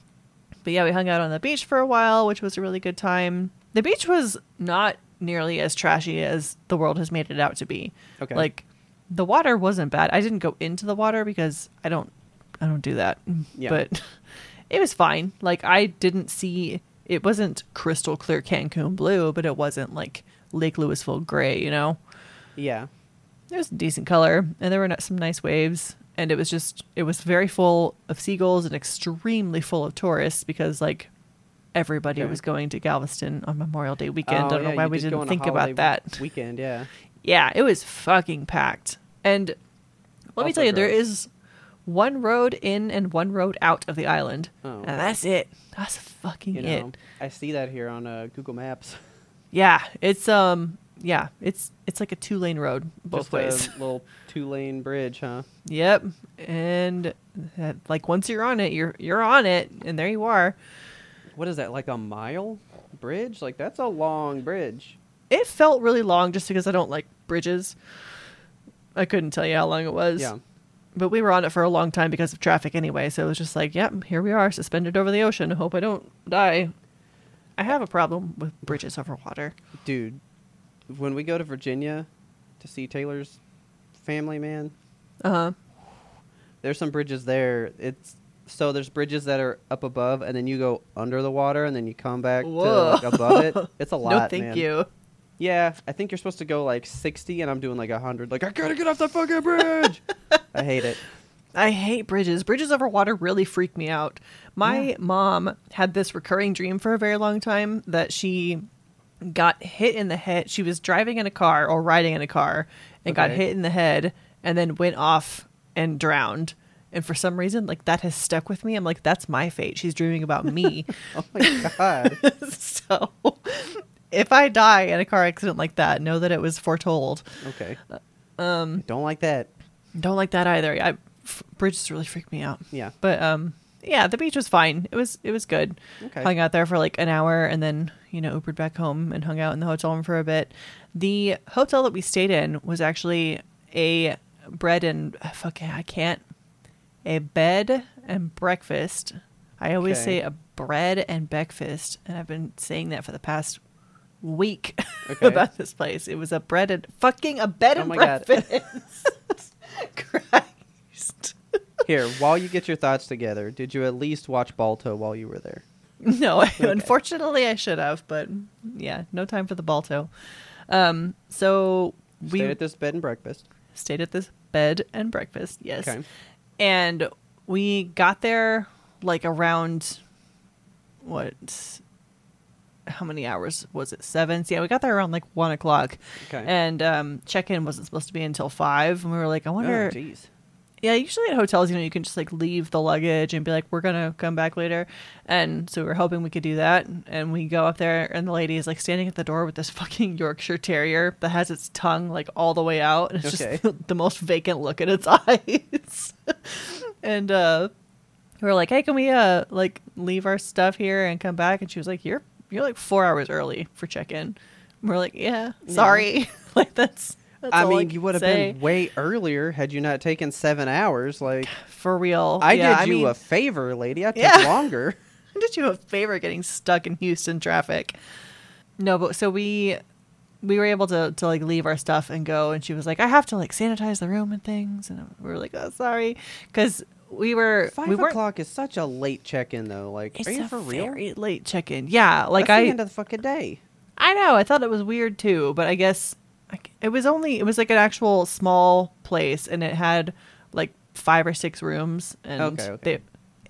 [SPEAKER 1] but yeah, we hung out on the beach for a while, which was a really good time. The beach was not nearly as trashy as the world has made it out to be.
[SPEAKER 2] Okay.
[SPEAKER 1] Like the water wasn't bad. I didn't go into the water because I don't I don't do that.
[SPEAKER 2] Yeah.
[SPEAKER 1] But it was fine. Like I didn't see it wasn't crystal clear Cancun blue, but it wasn't like Lake Lewisville gray, you know?
[SPEAKER 2] Yeah.
[SPEAKER 1] it was a decent color and there were some nice waves and it was just it was very full of seagulls and extremely full of tourists because like everybody
[SPEAKER 2] Okay.
[SPEAKER 1] was going to galveston on memorial day weekend
[SPEAKER 2] Oh,
[SPEAKER 1] i don't know why we
[SPEAKER 2] did
[SPEAKER 1] didn't think about that
[SPEAKER 2] Weekend, yeah.
[SPEAKER 1] yeah it was fucking packed and let me
[SPEAKER 2] Also
[SPEAKER 1] tell you there
[SPEAKER 2] gross.
[SPEAKER 1] is one road in and one road out of the island
[SPEAKER 2] Oh.
[SPEAKER 1] and that's it that's fucking
[SPEAKER 2] You
[SPEAKER 1] it
[SPEAKER 2] I see that here on uh, Google Maps.
[SPEAKER 1] yeah it's um yeah it's it's like a two lane road both
[SPEAKER 2] Just
[SPEAKER 1] ways
[SPEAKER 2] A little two-lane bridge, huh?
[SPEAKER 1] Yep. And that, like once you're on it, you're you're on it, and there you are.
[SPEAKER 2] What is that? Like a mile bridge? Like that's a long bridge.
[SPEAKER 1] It felt really long just because I don't like bridges. I couldn't tell you how long it was.
[SPEAKER 2] Yeah.
[SPEAKER 1] But we were on it for a long time because of traffic anyway, so it was just like, yep, here we are, suspended over the ocean. Hope I don't die. I have a problem with bridges over water.
[SPEAKER 2] Dude, when we go to Virginia to see Taylor's family, man,
[SPEAKER 1] Uh huh.
[SPEAKER 2] there's some bridges there. It's so there's bridges that are up above, and then you go under the water, and then you come back to like, above it. It's a lot.
[SPEAKER 1] no, thank
[SPEAKER 2] man.
[SPEAKER 1] you.
[SPEAKER 2] Yeah, I think you're supposed to go like 60, and I'm doing like 100. Like I gotta get off the fucking bridge. I hate it.
[SPEAKER 1] I hate bridges. Bridges over water really freak me out. My
[SPEAKER 2] Yeah.
[SPEAKER 1] mom had this recurring dream for a very long time that she got hit in the head. She was driving in a car or riding in a car and got hit in the head and then went off and drowned. And for some reason, like that has stuck with me. I'm like, that's my fate. She's dreaming about me.
[SPEAKER 2] Oh my god.
[SPEAKER 1] so if I die in a car accident like that, know that it was foretold.
[SPEAKER 2] Okay.
[SPEAKER 1] Um,
[SPEAKER 2] Don't like that.
[SPEAKER 1] Don't like that either. I, f- bridges really freaked me out.
[SPEAKER 2] Yeah.
[SPEAKER 1] But um, yeah, the beach was fine. It was it was good.
[SPEAKER 2] Okay.
[SPEAKER 1] Hung out there for like an hour and then you know Ubered back home and hung out in the hotel room for a bit. The hotel that we stayed in was actually a bread and uh, fuck I can't a bed and breakfast. I always
[SPEAKER 2] Okay.
[SPEAKER 1] say a bread and breakfast, and I've been saying that for the past week
[SPEAKER 2] Okay.
[SPEAKER 1] about this place. It was a bread and fucking a bed
[SPEAKER 2] Oh
[SPEAKER 1] and breakfast. Christ.
[SPEAKER 2] Here, while you get your thoughts together, did you at least watch Balto while you were there?
[SPEAKER 1] No, unfortunately, I should have, but yeah, no time for the Balto. Um, so we
[SPEAKER 2] Stayed at this bed and breakfast.
[SPEAKER 1] stayed at this bed and breakfast, yes,
[SPEAKER 2] Okay.
[SPEAKER 1] and we got there like around what? How many hours was it? Seven. So yeah, we got there around like one o'clock,
[SPEAKER 2] Okay.
[SPEAKER 1] and um, check in wasn't supposed to be until five. And we were like, I
[SPEAKER 2] oh,
[SPEAKER 1] wonder.
[SPEAKER 2] jeez.
[SPEAKER 1] yeah, usually at hotels, you know, you can just like leave the luggage and be like, we're gonna come back later. And so we were hoping we could do that. And we go up there, and the lady is like standing at the door with this fucking Yorkshire Terrier that has its tongue like all the way out, and it's
[SPEAKER 2] Okay.
[SPEAKER 1] just the most vacant look in its eyes. and uh, we were like, hey, can we uh like leave our stuff here and come back? And she was like, you're you're like four hours early for check in. We're like, yeah,
[SPEAKER 2] Yeah.
[SPEAKER 1] sorry. like that's. that's
[SPEAKER 2] I mean, you would have
[SPEAKER 1] say.
[SPEAKER 2] been way earlier had you not taken seven hours. Like,
[SPEAKER 1] for real.
[SPEAKER 2] I
[SPEAKER 1] Yeah,
[SPEAKER 2] did you
[SPEAKER 1] mean,
[SPEAKER 2] a favor, lady. I took
[SPEAKER 1] Yeah.
[SPEAKER 2] longer.
[SPEAKER 1] I did you a favor getting stuck in Houston traffic. No, but so we we were able to to like leave our stuff and go, and she was like, "I have to like sanitize the room and things," and we were like, "Oh, sorry," because we were
[SPEAKER 2] Five
[SPEAKER 1] we
[SPEAKER 2] o'clock is such a late check-in, though. Like, are you for real?
[SPEAKER 1] very late check in. Yeah, like
[SPEAKER 2] That's
[SPEAKER 1] I
[SPEAKER 2] the end of the fucking day.
[SPEAKER 1] I know. I thought it was weird too, but I guess like, it was only it was like an actual small place, and it had like five or six rooms, and
[SPEAKER 2] Okay, okay.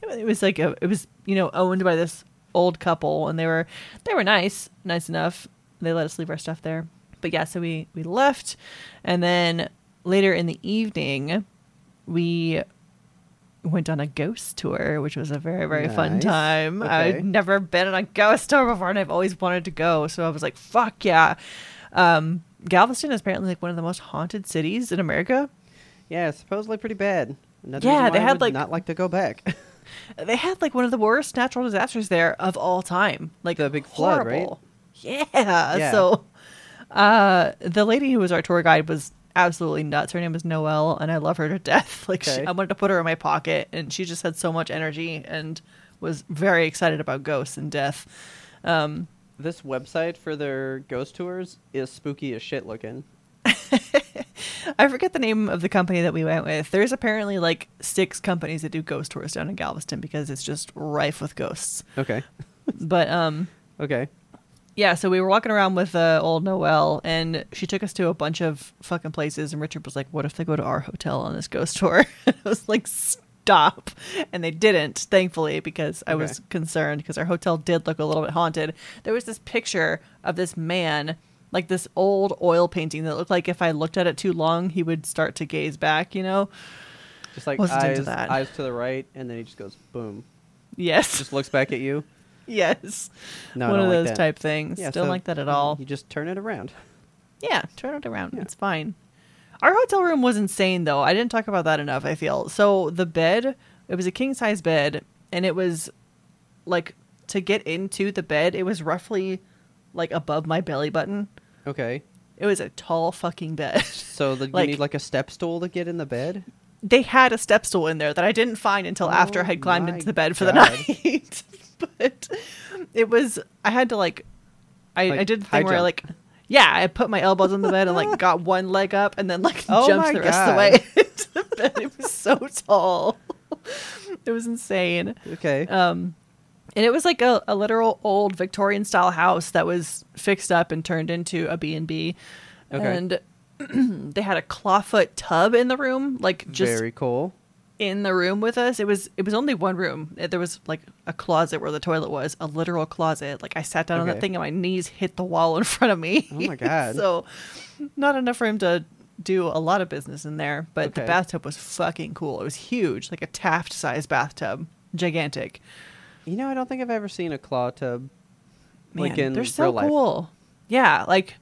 [SPEAKER 1] They, it was like a it was you know owned by this old couple, and they were they were nice, nice enough. They let us leave our stuff there, but yeah, so we we left, and then later in the evening, we went on a ghost tour, which was a very very fun time.
[SPEAKER 2] Okay.
[SPEAKER 1] I'd never been on a ghost tour before, and I've always wanted to go. So I was like, "Fuck yeah!" Um, Galveston is apparently like one of the most haunted cities in America.
[SPEAKER 2] Yeah, supposedly pretty bad. Another
[SPEAKER 1] Yeah, they had, like-
[SPEAKER 2] not like to go back.
[SPEAKER 1] They had like one of the worst natural disasters there of all time. Like
[SPEAKER 2] The big flood, right?
[SPEAKER 1] Yeah.
[SPEAKER 2] Yeah.
[SPEAKER 1] So, uh, the lady who was our tour guide was absolutely nuts. Her name was Noelle, and I love her to death. Like she, I wanted to put her in my pocket, and she just had so much energy and was very excited about ghosts and death. Um,
[SPEAKER 2] this website for their ghost tours is spooky as shit looking.
[SPEAKER 1] I forget the name of the company that we went with. There's apparently like six companies that do ghost tours down in Galveston because it's just rife with ghosts.
[SPEAKER 2] Okay.
[SPEAKER 1] But um,
[SPEAKER 2] Okay.
[SPEAKER 1] Yeah, so we were walking around with uh, old Noel, and she took us to a bunch of fucking places. And Richard was like, "What if they go to our hotel on this ghost tour?" I was like, "Stop!" And they didn't, thankfully, because I was concerned because our hotel did look a little bit haunted. There was this picture of this man, like this old oil painting that looked like if I looked at it too long, he would start to gaze back. You know?
[SPEAKER 2] Just like
[SPEAKER 1] Wasn't
[SPEAKER 2] eyes,
[SPEAKER 1] that.
[SPEAKER 2] eyes to the right, and then he just goes boom.
[SPEAKER 1] Yes,
[SPEAKER 2] Just looks back at you.
[SPEAKER 1] Yes.
[SPEAKER 2] No,
[SPEAKER 1] One of
[SPEAKER 2] like
[SPEAKER 1] those
[SPEAKER 2] that.
[SPEAKER 1] type things.
[SPEAKER 2] Yeah,
[SPEAKER 1] Don't
[SPEAKER 2] so
[SPEAKER 1] like that at all.
[SPEAKER 2] You just turn it around.
[SPEAKER 1] Yeah, turn it around.
[SPEAKER 2] Yeah.
[SPEAKER 1] It's fine. Our hotel room was insane though. I didn't talk about that enough, I feel. So the bed, it was a king size bed and it was like to get into the bed, it was roughly like above my belly button.
[SPEAKER 2] Okay.
[SPEAKER 1] It was a tall fucking bed.
[SPEAKER 2] So the,
[SPEAKER 1] Like-
[SPEAKER 2] you need like a step stool to get in the bed.
[SPEAKER 1] they had a step stool in there that I didn't find until after I
[SPEAKER 2] Oh
[SPEAKER 1] had climbed
[SPEAKER 2] oh
[SPEAKER 1] into the bed for the night. but it was I had to like I,
[SPEAKER 2] Like,
[SPEAKER 1] I did the thing where I like yeah, I put my elbows on the bed and like got one leg up and then like
[SPEAKER 2] Oh
[SPEAKER 1] jumped the rest of the way into the bed. It was so tall. it was insane.
[SPEAKER 2] Okay.
[SPEAKER 1] Um and it was like a, a literal old Victorian style house that was fixed up and turned into a B&B.
[SPEAKER 2] Okay.
[SPEAKER 1] And they had a clawfoot tub in the room, like just
[SPEAKER 2] Very cool.
[SPEAKER 1] In the room with us. It was it was only one room. There was like a closet where the toilet was, a literal closet. Like I sat down on that thing and my knees hit the wall in front of me.
[SPEAKER 2] Oh my God.
[SPEAKER 1] so not enough room to do a lot of business in there, but the bathtub was fucking cool. It was huge, like a Taft sized bathtub, gigantic.
[SPEAKER 2] You know, I don't think I've ever seen a claw tub.
[SPEAKER 1] Man,
[SPEAKER 2] Like in
[SPEAKER 1] they're so
[SPEAKER 2] real life.
[SPEAKER 1] cool. Yeah, like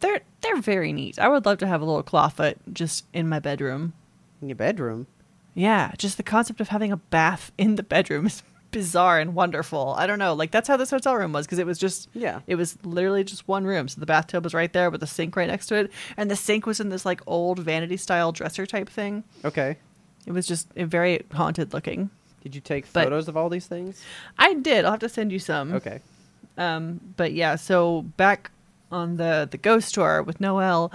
[SPEAKER 1] they're they're very neat. I would love to have a little clawfoot just in my bedroom.
[SPEAKER 2] In your bedroom.
[SPEAKER 1] Yeah, just the concept of having a bath in the bedroom is bizarre and wonderful. I don't know, like that's how this hotel room was because it was just
[SPEAKER 2] Yeah.
[SPEAKER 1] it was literally just one room. So the bathtub was right there with the sink right next to it, and the sink was in this like old vanity style dresser type thing.
[SPEAKER 2] Okay.
[SPEAKER 1] It was just very haunted looking.
[SPEAKER 2] Did you take
[SPEAKER 1] But-
[SPEAKER 2] photos of all these things?
[SPEAKER 1] I did. I'll have to send you some.
[SPEAKER 2] Okay.
[SPEAKER 1] Um, but yeah, so back on the the ghost tour with Noel,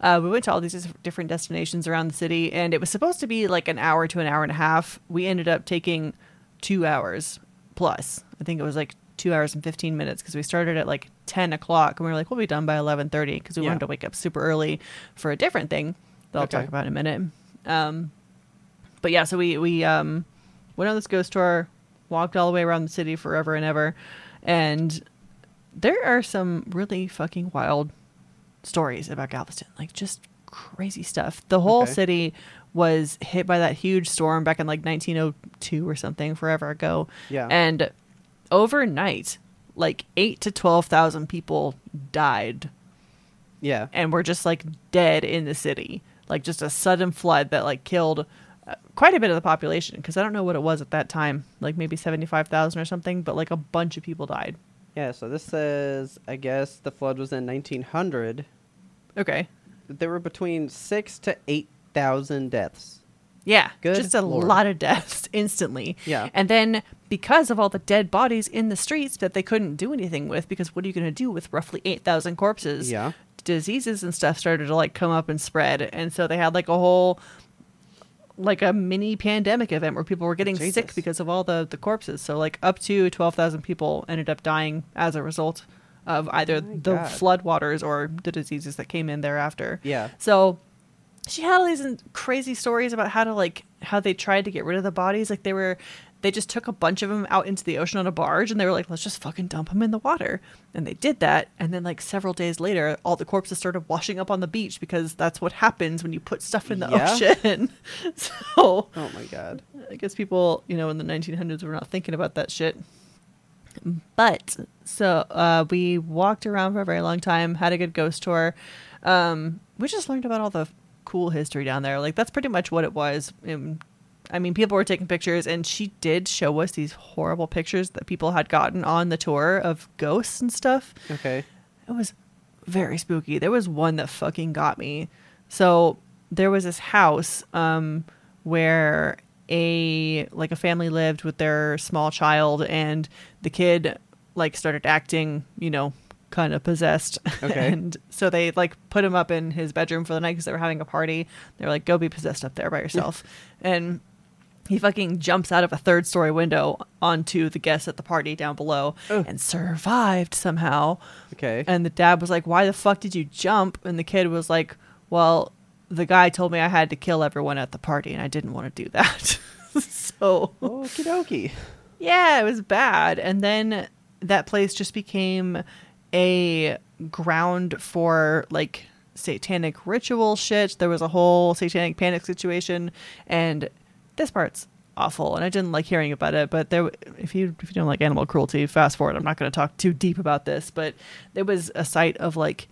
[SPEAKER 1] uh, we went to all these different destinations around the city, and it was supposed to be like an hour to an hour and a half. We ended up taking two hours plus. I think it was like two hours and fifteen minutes because we started at like ten o'clock, and we were like, we'll be done by eleven thirty because we
[SPEAKER 2] Yeah.
[SPEAKER 1] wanted to wake up super early for a different thing that I'll
[SPEAKER 2] Okay.
[SPEAKER 1] talk about in a minute. Um, but yeah, so we we um went on this ghost tour, walked all the way around the city forever and ever, and there are some really fucking wild stories about Galveston, like just crazy stuff. The whole
[SPEAKER 2] Okay.
[SPEAKER 1] city was hit by that huge storm back in like 1902 or something, forever ago.
[SPEAKER 2] Yeah.
[SPEAKER 1] and overnight, like eight to twelve thousand people died
[SPEAKER 2] Yeah.
[SPEAKER 1] and were just like dead in the city. Like just a sudden flood that like killed uh, quite a bit of the population because I don't know what it was at that time, like maybe 75,000 or something, but like a bunch of people died.
[SPEAKER 2] Yeah, so this says, I guess the flood was in 1900.
[SPEAKER 1] Okay.
[SPEAKER 2] There were between six to 8,000 deaths.
[SPEAKER 1] Yeah,
[SPEAKER 2] Good
[SPEAKER 1] just a
[SPEAKER 2] Lord.
[SPEAKER 1] lot of deaths instantly.
[SPEAKER 2] Yeah.
[SPEAKER 1] And then because of all the dead bodies in the streets that they couldn't do anything with because what are you going to do with roughly 8,000 corpses?
[SPEAKER 2] Yeah.
[SPEAKER 1] diseases and stuff started to like come up and spread, and so they had like a whole like a mini pandemic event where people were getting sick because of all the the corpses. So like up to twelve thousand people ended up dying as a result of either
[SPEAKER 2] Oh
[SPEAKER 1] the
[SPEAKER 2] God.
[SPEAKER 1] flood waters or the diseases that came in thereafter.
[SPEAKER 2] Yeah.
[SPEAKER 1] So she had all these crazy stories about how to like how they tried to get rid of the bodies. Like they were, they just took a bunch of them out into the ocean on a barge, and they were like, "Let's just fucking dump them in the water." And they did that, and then like several days later, all the corpses started washing up on the beach because that's what happens when you put stuff in the
[SPEAKER 2] Yeah.
[SPEAKER 1] ocean. so
[SPEAKER 2] Oh my god.
[SPEAKER 1] I guess people, you know, in the 1900s were not thinking about that shit. But so uh, we walked around for a very long time, had a good ghost tour. Um, we just learned about all the cool history down there. Like that's pretty much what it was. Um, I mean, people were taking pictures, and she did show us these horrible pictures that people had gotten on the tour of ghosts and stuff.
[SPEAKER 2] Okay.
[SPEAKER 1] It was very spooky. There was one that fucking got me. So there was this house um, where a like a family lived with their small child, and the kid like started acting, you know, kind of possessed.
[SPEAKER 2] Okay.
[SPEAKER 1] and so they like put him up in his bedroom for the night because they were having a party. They were like, "Go be possessed up there by yourself," and he fucking jumps out of a third story window onto the guests at the party down below
[SPEAKER 2] Ugh.
[SPEAKER 1] and survived somehow.
[SPEAKER 2] Okay.
[SPEAKER 1] And the dad was like, Why the fuck did you jump? And the kid was like, Well, the guy told me I had to kill everyone at the party and I didn't want to do that. so,
[SPEAKER 2] Okie dokie.
[SPEAKER 1] yeah, it was bad. And then that place just became a ground for like satanic ritual shit. There was a whole satanic panic situation, and this part's awful. And I didn't like hearing about it. But there, if you if you don't like animal cruelty, fast forward. I'm not going to talk too deep about this, but there was a site of like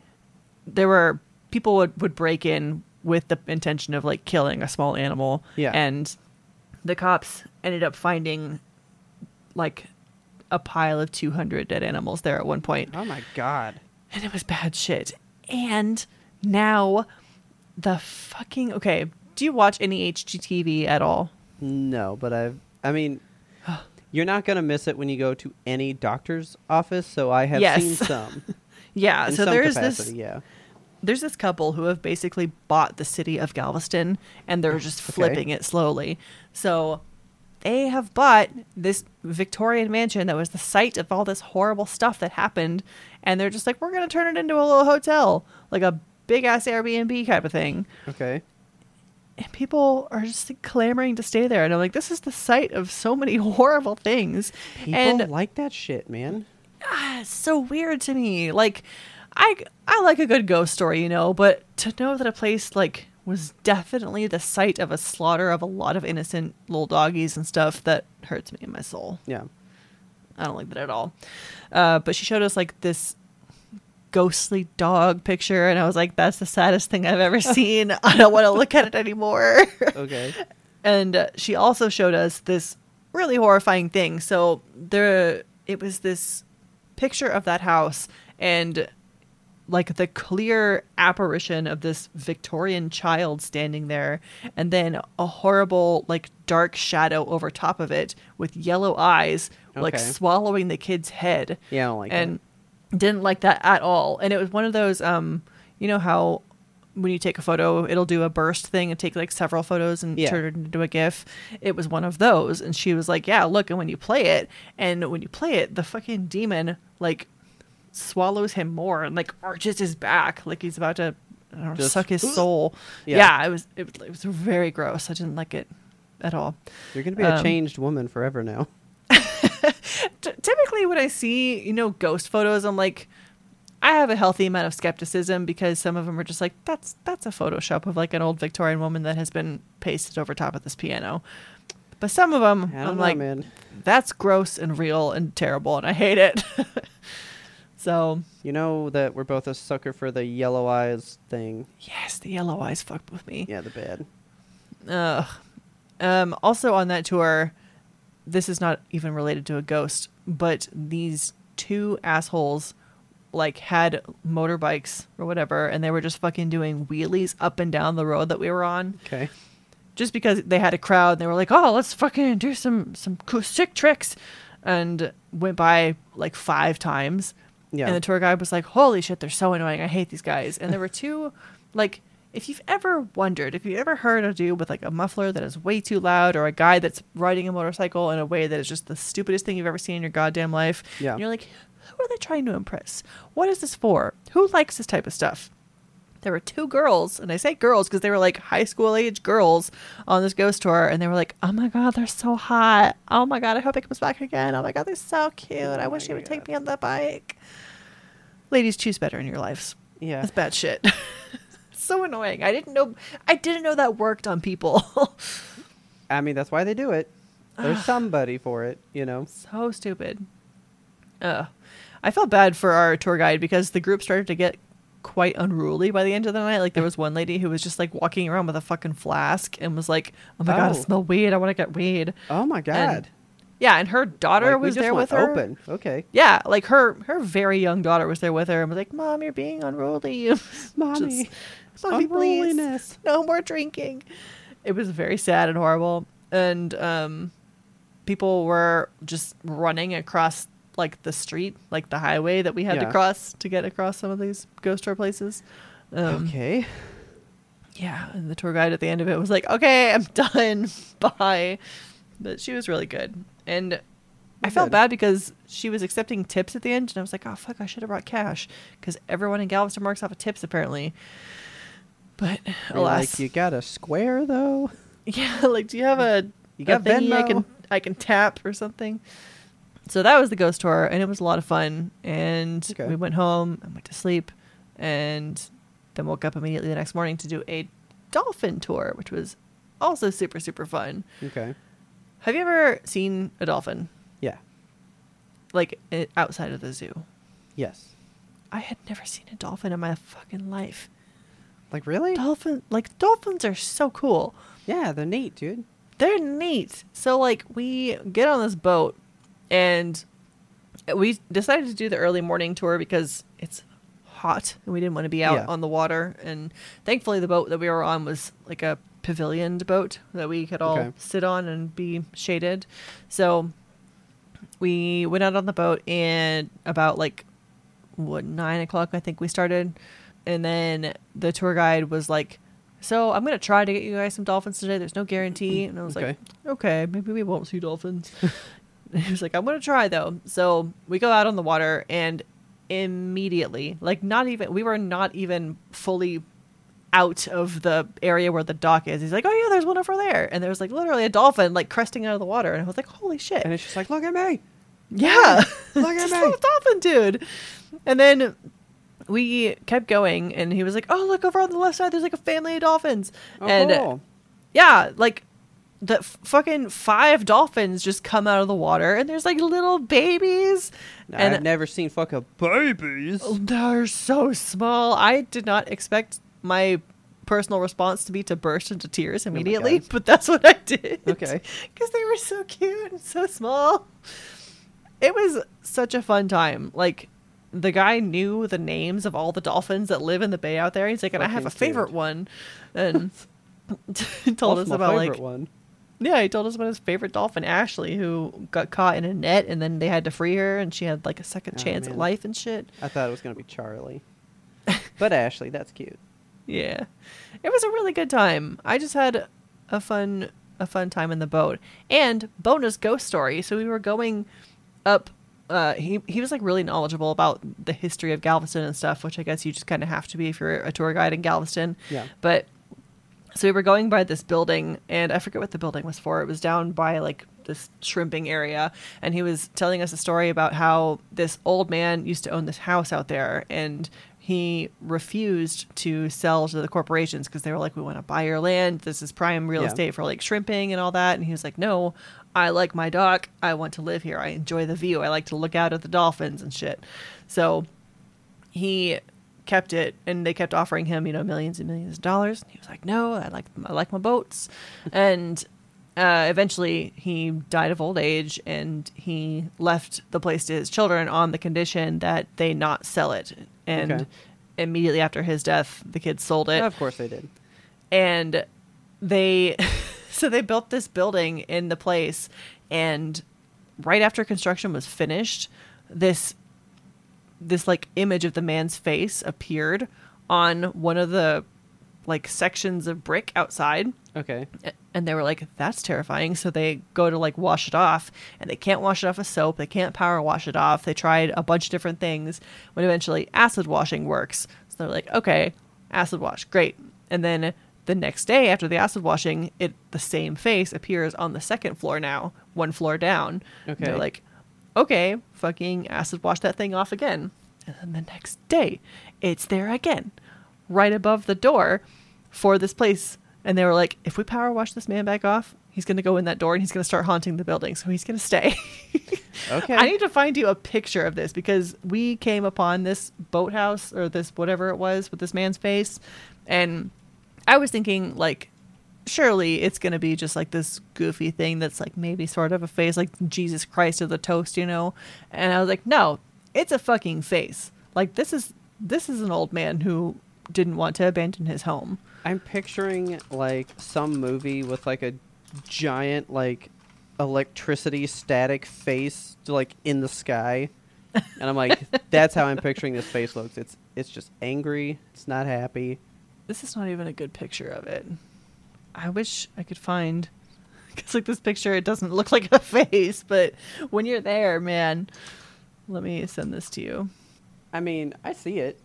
[SPEAKER 1] there were people would would break in with the intention of like killing a small animal.
[SPEAKER 2] Yeah.
[SPEAKER 1] and the cops ended up finding like a pile of 200 dead animals there at one point
[SPEAKER 2] Oh my god.
[SPEAKER 1] and it was bad shit and now the fucking okay do you watch any hgtv at all
[SPEAKER 2] No, but I've. I mean, you're not gonna miss it when you go to any doctor's office. So I have
[SPEAKER 1] Yes.
[SPEAKER 2] seen some.
[SPEAKER 1] yeah
[SPEAKER 2] in
[SPEAKER 1] so
[SPEAKER 2] some
[SPEAKER 1] there's
[SPEAKER 2] capacity,
[SPEAKER 1] this
[SPEAKER 2] Yeah.
[SPEAKER 1] there's this couple who have basically bought the city of Galveston and they're just flipping it slowly. So they have bought this Victorian mansion that was the site of all this horrible stuff that happened and they're just like we're going to turn it into a little hotel, like a big ass Airbnb type of thing.
[SPEAKER 2] Okay.
[SPEAKER 1] And people are just like, clamoring to stay there and I'm like this is the site of so many horrible things.
[SPEAKER 2] People
[SPEAKER 1] and
[SPEAKER 2] like that shit, man.
[SPEAKER 1] ah, it's so weird to me. Like, I I like a good ghost story, you know, but to know that a place like was definitely the site of a slaughter of a lot of innocent little doggies and stuff that hurts me in my soul.
[SPEAKER 2] Yeah.
[SPEAKER 1] I don't like that at all. Uh, but she showed us like this ghostly dog picture, and I was like, "That's the saddest thing I've ever seen. I don't want to look at it anymore."
[SPEAKER 2] Okay.
[SPEAKER 1] and uh, she also showed us this really horrifying thing so there it was this picture of that house and like the clear apparition of this victorian child standing there and then a horrible like dark shadow over top of it with yellow eyes like swallowing the kid's head
[SPEAKER 2] Yeah, I don't like
[SPEAKER 1] and didn't like that at all. And it was one of those, um, you know how when you take a photo, it'll do a burst thing and take like several photos and
[SPEAKER 2] Yeah.
[SPEAKER 1] turn it into a GIF. It was one of those, and she was like, "Yeah, look." And when you play it, and when you play it, the fucking demon like swallows him more and like arches his back like he's about to I don't know,
[SPEAKER 2] Just-
[SPEAKER 1] suck his soul.
[SPEAKER 2] Yeah.
[SPEAKER 1] Yeah. it was it, it was very gross. I didn't like it at all.
[SPEAKER 2] You're gonna be a
[SPEAKER 1] Um,
[SPEAKER 2] changed woman forever now.
[SPEAKER 1] T- typically when I see, you know, ghost photos, I'm like, I have a healthy amount of skepticism because some of them are just like, that's that's a Photoshop of like an old Victorian woman that has been pasted over top of this piano. But some of them, I'm
[SPEAKER 2] know,
[SPEAKER 1] like,
[SPEAKER 2] man.
[SPEAKER 1] that's gross and real and terrible, and I hate it. so
[SPEAKER 2] You know that we're both a sucker for the yellow eyes thing.
[SPEAKER 1] yes, the yellow eyes fucked with me.
[SPEAKER 2] Yeah, the bad.
[SPEAKER 1] Ugh. Um, also on that tour, this is not even related to a ghost, but these two assholes like had motorbikes or whatever, and they were just fucking doing wheelies up and down the road that we were on,
[SPEAKER 2] Okay.
[SPEAKER 1] just because they had a crowd. And they were like, "Oh, let's fucking do some some cool sick tricks," and went by like five times.
[SPEAKER 2] Yeah.
[SPEAKER 1] And the tour guide was like, "Holy shit, they're so annoying. I hate these guys." And there were two, like, if you've ever wondered, if you've ever heard a dude with like a muffler that is way too loud, or a guy that's riding a motorcycle in a way that is just the stupidest thing you've ever seen in your goddamn life,
[SPEAKER 2] Yeah.
[SPEAKER 1] and you're like, who are they trying to impress? What is this for? Who likes this type of stuff? There were two girls, and I say girls because they were like high school age girls on this ghost tour, and they were like, "Oh my god, they're so hot! Oh my god, I hope it comes back again! Oh my god, they're so cute! Oh I
[SPEAKER 2] Oh
[SPEAKER 1] wish he
[SPEAKER 2] my
[SPEAKER 1] would take me on the bike." Ladies, choose better in your lives.
[SPEAKER 2] Yeah.
[SPEAKER 1] That's bad shit. so annoying. I didn't know. I didn't know that worked on people.
[SPEAKER 2] I mean, that's why they do it. There's somebody for it, you know.
[SPEAKER 1] so stupid. Uh, I felt bad for our tour guide because the group started to get quite unruly by the end of the night. Like there was one lady who was just like walking around with a fucking flask and was like, "Oh my god, I
[SPEAKER 2] Oh.
[SPEAKER 1] smell weed. I want to get weed."
[SPEAKER 2] Oh my god.
[SPEAKER 1] Yeah, and her daughter
[SPEAKER 2] Like, we
[SPEAKER 1] was
[SPEAKER 2] just
[SPEAKER 1] there with her.
[SPEAKER 2] Open. Okay.
[SPEAKER 1] Yeah, like her her very young daughter was there with her and was like, "Mom, you're being unruly." Just, Mommy, please.
[SPEAKER 2] Unruliness.
[SPEAKER 1] No more drinking. It was very sad and horrible. And um people were just running across like the street, like the highway that we had to cross to get across some of these ghost tour places. Um,
[SPEAKER 2] okay.
[SPEAKER 1] Yeah, and the tour guide at the end of it was like, "Okay, I'm done. Bye." But she was really good, and I felt bad because she was accepting tips at the end, and I was like, "Oh fuck, I should have brought cash," because everyone in Galveston marks off of tips apparently. But
[SPEAKER 2] You're
[SPEAKER 1] alas,
[SPEAKER 2] Like, you got a square though?
[SPEAKER 1] yeah, like, do you have a
[SPEAKER 2] You
[SPEAKER 1] a
[SPEAKER 2] got
[SPEAKER 1] thingy I can I can tap or something? So that was the ghost tour, and it was a lot of fun. And
[SPEAKER 2] Okay.
[SPEAKER 1] we went home and went to sleep, and then woke up immediately the next morning to do a dolphin tour, which was also super super fun.
[SPEAKER 2] Okay.
[SPEAKER 1] Have you ever seen a dolphin
[SPEAKER 2] Yeah.
[SPEAKER 1] like outside of the zoo?
[SPEAKER 2] Yes.
[SPEAKER 1] I had never seen a dolphin in my fucking life.
[SPEAKER 2] Like really?
[SPEAKER 1] Dolphin, like dolphins are so cool.
[SPEAKER 2] Yeah, they're neat, dude.
[SPEAKER 1] They're neat. So like we get on this boat and we decided to do the early morning tour because it's hot and we didn't want to be out
[SPEAKER 2] Yeah.
[SPEAKER 1] on the water and thankfully the boat that we were on was like a pavilioned boat that we could all
[SPEAKER 2] Okay.
[SPEAKER 1] sit on and be shaded. So we went out on the boat and about like what nine o'clock I think we started, and then the tour guide was like, "So I'm gonna try to get you guys some dolphins today. There's no guarantee." And I was like,
[SPEAKER 2] Okay.
[SPEAKER 1] "Okay, maybe we won't see dolphins." He was like, "I'm gonna try though." So we go out on the water and immediately, like not even we were not even fully out of the area where the dock is. He's like, "Oh yeah, there's one over there," and there's like literally a dolphin like cresting out of the water, and I was like, "Holy shit!"
[SPEAKER 2] And it's just like, look at me.
[SPEAKER 1] Yeah.
[SPEAKER 2] Look at me.
[SPEAKER 1] dolphin dude. And then we kept going and he was like, Oh, look over on the left side, there's like a family of dolphins.
[SPEAKER 2] Oh,
[SPEAKER 1] and uh,
[SPEAKER 2] cool.
[SPEAKER 1] yeah, like the f- fucking five dolphins just come out of the water and there's like little babies. and
[SPEAKER 2] I've never seen fucking babies.
[SPEAKER 1] Oh, they're so small. I did not expect my personal response to be to burst into tears oh immediately,
[SPEAKER 2] Oh
[SPEAKER 1] but that's what I did.
[SPEAKER 2] Okay.
[SPEAKER 1] Because they were so cute and so small. It was such a fun time. Like, the guy knew the names of all the dolphins that live in the bay out there. He's like, and I have a favorite
[SPEAKER 2] cute.
[SPEAKER 1] one. And told
[SPEAKER 2] That's
[SPEAKER 1] us about,
[SPEAKER 2] favorite
[SPEAKER 1] like,
[SPEAKER 2] one.
[SPEAKER 1] yeah, he told us about his favorite dolphin, Ashley, who got caught in a net and then they had to free her and she had like a second
[SPEAKER 2] Oh,
[SPEAKER 1] chance at life and shit.
[SPEAKER 2] I thought it was gonna be Charlie, but Ashley, that's cute.
[SPEAKER 1] Yeah. It was a really good time. I just had a fun a fun time in the boat. And bonus ghost story. So we were going up uh he he was like really knowledgeable about the history of Galveston and stuff, which I guess you just kind of have to be if you're a tour guide in Galveston.
[SPEAKER 2] Yeah.
[SPEAKER 1] But so we were going by this building and I forget what the building was for. It was down by like this shrimping area and he was telling us a story about how this old man used to own this house out there and he refused to sell to the corporations because they were like we want to buy your land this is prime real
[SPEAKER 2] Yeah.
[SPEAKER 1] estate for like shrimping and all that and he was like no i like my dock i want to live here. I enjoy the view. I like to look out at the dolphins and shit. So he kept it and they kept offering him you know millions and millions of dollars. He was like no i like i like my boats. And uh, eventually he died of old age and he left the place to his children on the condition that they not sell it. And
[SPEAKER 2] Okay.
[SPEAKER 1] immediately after his death the kids sold it.
[SPEAKER 2] Of course they did.
[SPEAKER 1] and they so they built this building in the place and right after construction was finished this this like image of the man's face appeared on one of the like sections of brick outside.
[SPEAKER 2] Okay.
[SPEAKER 1] And they were like that's terrifying. So they go to like wash it off and they can't wash it off with soap. They can't power wash it off. They tried a bunch of different things when eventually acid washing works. So they're like okay acid wash great. And then the next day after the acid washing it the same face appears on the second floor now one floor down
[SPEAKER 2] Okay.
[SPEAKER 1] they're like okay fucking acid wash that thing off again and then the next day it's there again right above the door for this place. And they were like, if we power wash this man back off, he's going to go in that door and he's going to start haunting the building. So he's going to stay.
[SPEAKER 2] Okay.
[SPEAKER 1] I need to find you a picture of this because we came upon this boathouse or this whatever it was with this man's face. And I was thinking, like, surely it's going to be just like this goofy thing that's like maybe sort of a face, like Jesus Christ of the toast, you know? And I was like, no, it's a fucking face. Like, this is. This is an old man who didn't want to abandon his home.
[SPEAKER 2] I'm picturing like some movie with like a giant like electricity static face like in the sky. And I'm like, that's how I'm picturing this face looks. It's it's just angry. It's not happy.
[SPEAKER 1] This is not even a good picture of it. I wish I could find because like this picture, it doesn't look like a face, but when you're there, man, let me send this to you.
[SPEAKER 2] I mean, I see it.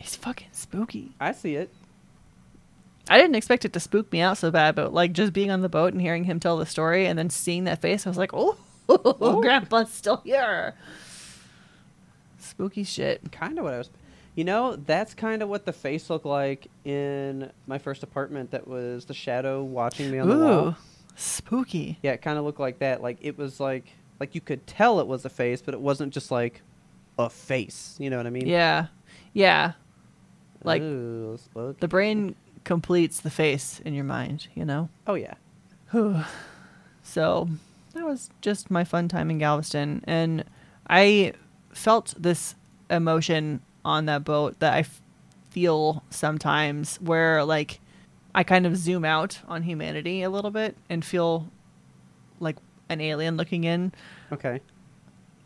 [SPEAKER 1] It's fucking spooky.
[SPEAKER 2] I see it.
[SPEAKER 1] I didn't expect it to spook me out so bad, but like just being on the boat and hearing him tell the story and then seeing that face, I was like, oh, oh. Grandpa's still here. Spooky shit.
[SPEAKER 2] Kind of what I was. You know, that's kind of what the face looked like in my first apartment. That was the shadow watching me on the wall.
[SPEAKER 1] Ooh, spooky.
[SPEAKER 2] Yeah, it kind of looked like that. Like it was like like you could tell it was a face, but it wasn't just like a face. You know what I mean?
[SPEAKER 1] Yeah, yeah. like,
[SPEAKER 2] Ooh, spooky.
[SPEAKER 1] The brain completes the face in your mind, you know?
[SPEAKER 2] Oh yeah.
[SPEAKER 1] So that was just my fun time in Galveston. And I felt this emotion on that boat that I f- feel sometimes where, like, I kind of zoom out on humanity a little bit and feel like an alien looking in.
[SPEAKER 2] Okay.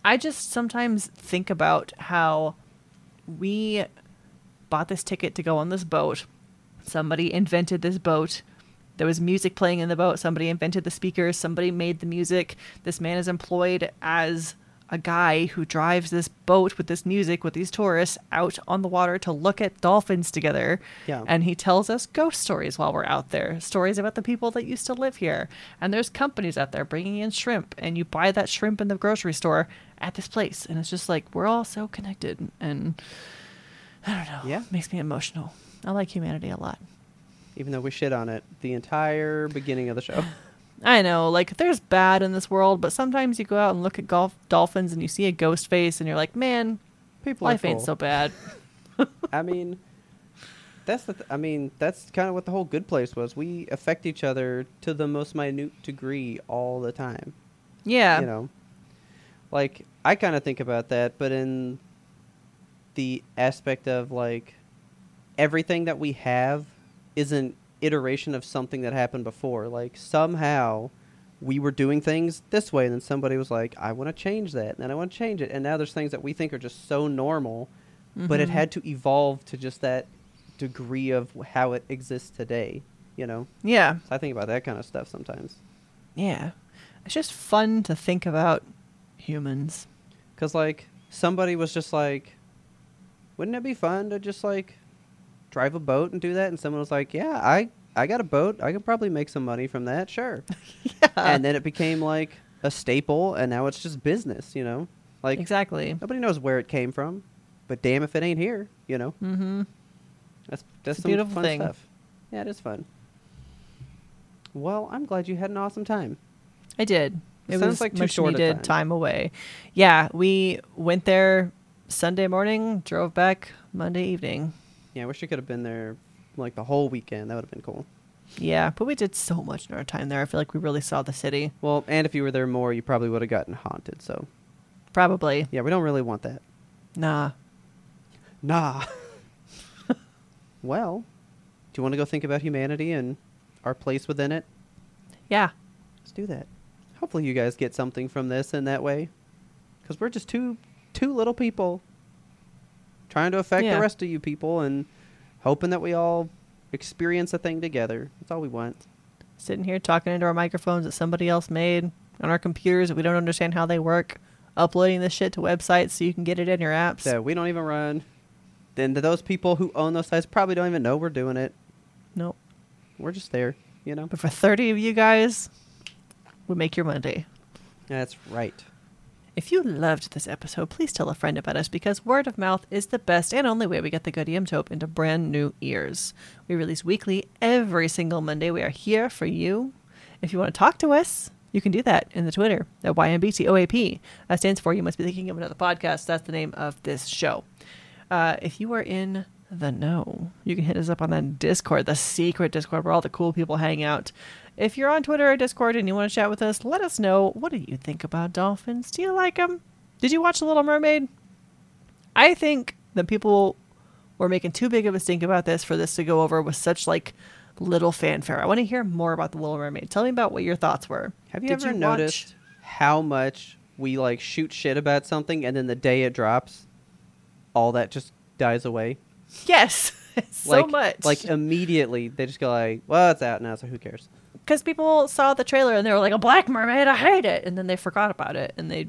[SPEAKER 1] I just sometimes think about how we bought this ticket to go on this boat. Somebody invented this boat. There was music playing in the boat. Somebody invented the speakers. Somebody made the music. This man is employed as a guy who drives this boat with this music with these tourists out on the water to look at dolphins together.
[SPEAKER 2] Yeah.
[SPEAKER 1] And he tells us ghost stories while we're out there, stories about the people that used to live here. And there's companies out there bringing in shrimp, and you buy that shrimp in the grocery store at this place. And it's just like we're all so connected. And I don't know.
[SPEAKER 2] Yeah.
[SPEAKER 1] It Makes me emotional. I like humanity a lot.
[SPEAKER 2] Even though we shit on it the entire beginning of the show.
[SPEAKER 1] I know, like there's bad in this world, but sometimes you go out and look at golf dolphins and you see a ghost face and you're like, man,
[SPEAKER 2] People
[SPEAKER 1] life
[SPEAKER 2] are
[SPEAKER 1] ain't so bad.
[SPEAKER 2] I mean, that's the. Th- I mean, that's kind of what the whole good place was. We affect each other to the most minute degree all the time.
[SPEAKER 1] Yeah.
[SPEAKER 2] You know, like I kind of think about that, but in the aspect of like everything that we have is an iteration of something that happened before. Like somehow we were doing things this way, and then somebody was like, "I want to change that," and then I want to change it, and now there's things that we think are just so normal, but it
[SPEAKER 1] Mhm.
[SPEAKER 2] had to evolve to just that degree of how it exists today. You know,
[SPEAKER 1] Yeah.
[SPEAKER 2] so I think about that kind of stuff sometimes.
[SPEAKER 1] Yeah. It's just fun to think about humans.
[SPEAKER 2] Because, like, somebody was just like, wouldn't it be fun to just, like, drive a boat and do that? And someone was like, yeah, I, I got a boat. I could probably make some money from that. Sure.
[SPEAKER 1] yeah.
[SPEAKER 2] and then it became, like, a staple, and now it's just business, you know? Like,
[SPEAKER 1] exactly.
[SPEAKER 2] nobody knows where it came from, but damn if it ain't here, you know?
[SPEAKER 1] Mm-hmm.
[SPEAKER 2] That's, that's some
[SPEAKER 1] beautiful
[SPEAKER 2] fun
[SPEAKER 1] thing.
[SPEAKER 2] stuff. Yeah, it is fun. Well, I'm glad you had an awesome time.
[SPEAKER 1] I did. It
[SPEAKER 2] Sounds
[SPEAKER 1] was
[SPEAKER 2] like too
[SPEAKER 1] much needed
[SPEAKER 2] time.
[SPEAKER 1] time away. Yeah, we went there Sunday morning, drove back Monday evening.
[SPEAKER 2] Yeah, I wish you could have been there, like, the whole weekend. That would have been cool.
[SPEAKER 1] Yeah, but we did so much in our time there. I feel like we really saw the city.
[SPEAKER 2] Well, and if you were there more, you probably would have gotten haunted, so.
[SPEAKER 1] Probably.
[SPEAKER 2] Yeah, we don't really want that.
[SPEAKER 1] Nah.
[SPEAKER 2] Nah. well, do you want to go think about humanity and our place within it?
[SPEAKER 1] Yeah.
[SPEAKER 2] Let's do that. Hopefully, you guys get something from this in that way, because we're just two two little people trying to affect
[SPEAKER 1] Yeah.
[SPEAKER 2] the rest of you people and hoping that we all experience a thing together. That's all we want.
[SPEAKER 1] Sitting here talking into our microphones that somebody else made on our computers that we don't understand how they work, uploading this shit to websites so you can get it in your apps.
[SPEAKER 2] that we don't even run. Then th- those people who own those sites probably don't even know we're doing it.
[SPEAKER 1] Nope.
[SPEAKER 2] We're just there, you know.
[SPEAKER 1] But for 30 of you guys, we make your Monday.
[SPEAKER 2] That's right.
[SPEAKER 1] If you loved this episode, please tell a friend about us because word of mouth is the best and only way we get the good Tope into brand new ears. We release weekly every single Monday. We are here for you. If you want to talk to us, you can do that in the Twitter at YMBTOAP. That stands for You Must Be Thinking of Another Podcast. That's the name of this show. Uh, if you are in the know, you can hit us up on that Discord, the secret Discord where all the cool people hang out. If you're on Twitter or Discord and you want to chat with us, let us know. What do you think about dolphins? Do you like them? Did you watch The Little Mermaid? I think that people were making too big of a stink about this for this to go over with such like little fanfare. I want to hear more about The Little Mermaid. Tell me about what your thoughts were.
[SPEAKER 2] Have you
[SPEAKER 1] Did
[SPEAKER 2] ever
[SPEAKER 1] watch-
[SPEAKER 2] noticed how much we like shoot shit about something and then the day it drops, all that just dies away?
[SPEAKER 1] Yes, so
[SPEAKER 2] like,
[SPEAKER 1] much.
[SPEAKER 2] Like immediately they just go like, "Well, it's out now, so who cares?"
[SPEAKER 1] Because people saw the trailer and they were like, "A black mermaid, I hate it," and then they forgot about it and they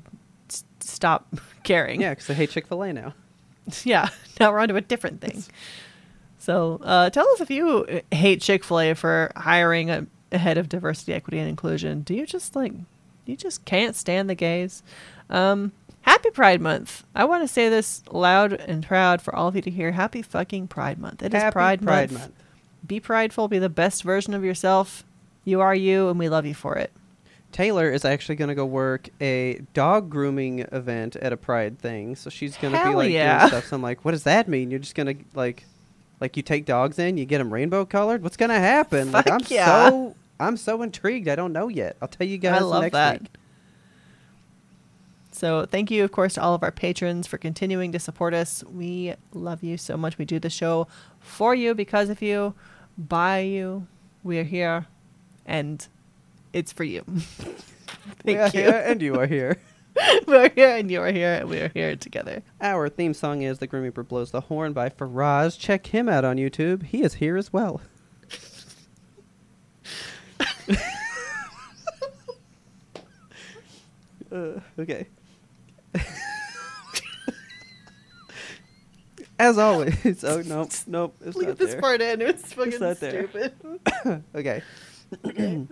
[SPEAKER 1] s- stopped caring.
[SPEAKER 2] Yeah, because they hate Chick Fil A now.
[SPEAKER 1] yeah. Now we're on to a different thing. So, uh, tell us if you uh, hate Chick Fil A for hiring a, a head of diversity, equity, and inclusion. Do you just like you just can't stand the gays? Um, happy Pride Month! I want to say this loud and proud for all of you to hear. Happy fucking Pride Month! It is
[SPEAKER 2] Happy
[SPEAKER 1] Pride,
[SPEAKER 2] Pride
[SPEAKER 1] Month.
[SPEAKER 2] Month.
[SPEAKER 1] Be prideful. Be the best version of yourself. You are you, and we love you for it.
[SPEAKER 2] Taylor is actually going to go work a dog grooming event at a Pride thing. So she's going to be like
[SPEAKER 1] yeah.
[SPEAKER 2] doing stuff. So I'm like, what does that mean? You're just going to like, like you take dogs in, you get them rainbow colored. What's going to happen? like
[SPEAKER 1] Fuck
[SPEAKER 2] I'm
[SPEAKER 1] yeah.
[SPEAKER 2] so I'm so intrigued. I don't know yet. I'll tell you guys
[SPEAKER 1] I love
[SPEAKER 2] next
[SPEAKER 1] that.
[SPEAKER 2] week.
[SPEAKER 1] So, thank you, of course, to all of our patrons for continuing to support us. We love you so much. We do the show for you, because of you, by you. We are here, and it's for you.
[SPEAKER 2] We
[SPEAKER 1] thank you.
[SPEAKER 2] and you are here.
[SPEAKER 1] We're here, and you are here, and we are here together.
[SPEAKER 2] Our theme song is "The Grim Reaper Blows the Horn" by Firage. Check him out on YouTube. He is here as well. uh, okay. As always. Oh nope, nope. It's
[SPEAKER 1] Leave
[SPEAKER 2] not
[SPEAKER 1] this
[SPEAKER 2] there.
[SPEAKER 1] part in. It's fucking
[SPEAKER 2] there.
[SPEAKER 1] stupid.
[SPEAKER 2] Okay.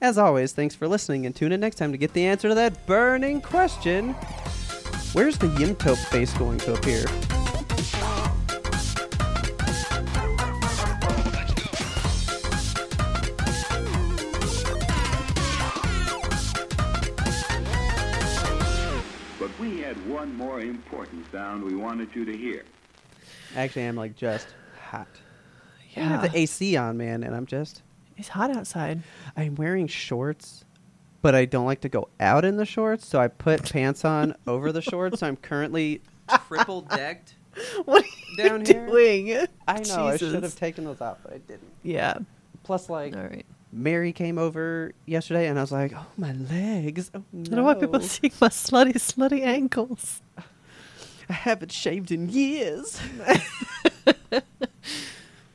[SPEAKER 2] As always, thanks for listening and tune in next time to get the answer to that burning question. Where's the Yimtope face going to appear?
[SPEAKER 3] But we had one more important sound we wanted you to hear.
[SPEAKER 2] Actually, I'm like just hot. Yeah. I have the AC on, man, and I'm just.
[SPEAKER 1] It's hot outside.
[SPEAKER 2] I'm wearing shorts, but I don't like to go out in the shorts, so I put pants on over the shorts. So I'm currently triple decked.
[SPEAKER 1] What are you
[SPEAKER 2] Down here?
[SPEAKER 1] doing?
[SPEAKER 2] I know I should have taken those off, but I didn't.
[SPEAKER 1] Yeah.
[SPEAKER 2] Plus, like
[SPEAKER 1] All right.
[SPEAKER 2] Mary came over yesterday, and I was like, "Oh, my legs! Oh,
[SPEAKER 1] I don't want people
[SPEAKER 2] no.
[SPEAKER 1] seeing my slutty, slutty ankles.
[SPEAKER 2] I haven't shaved in years."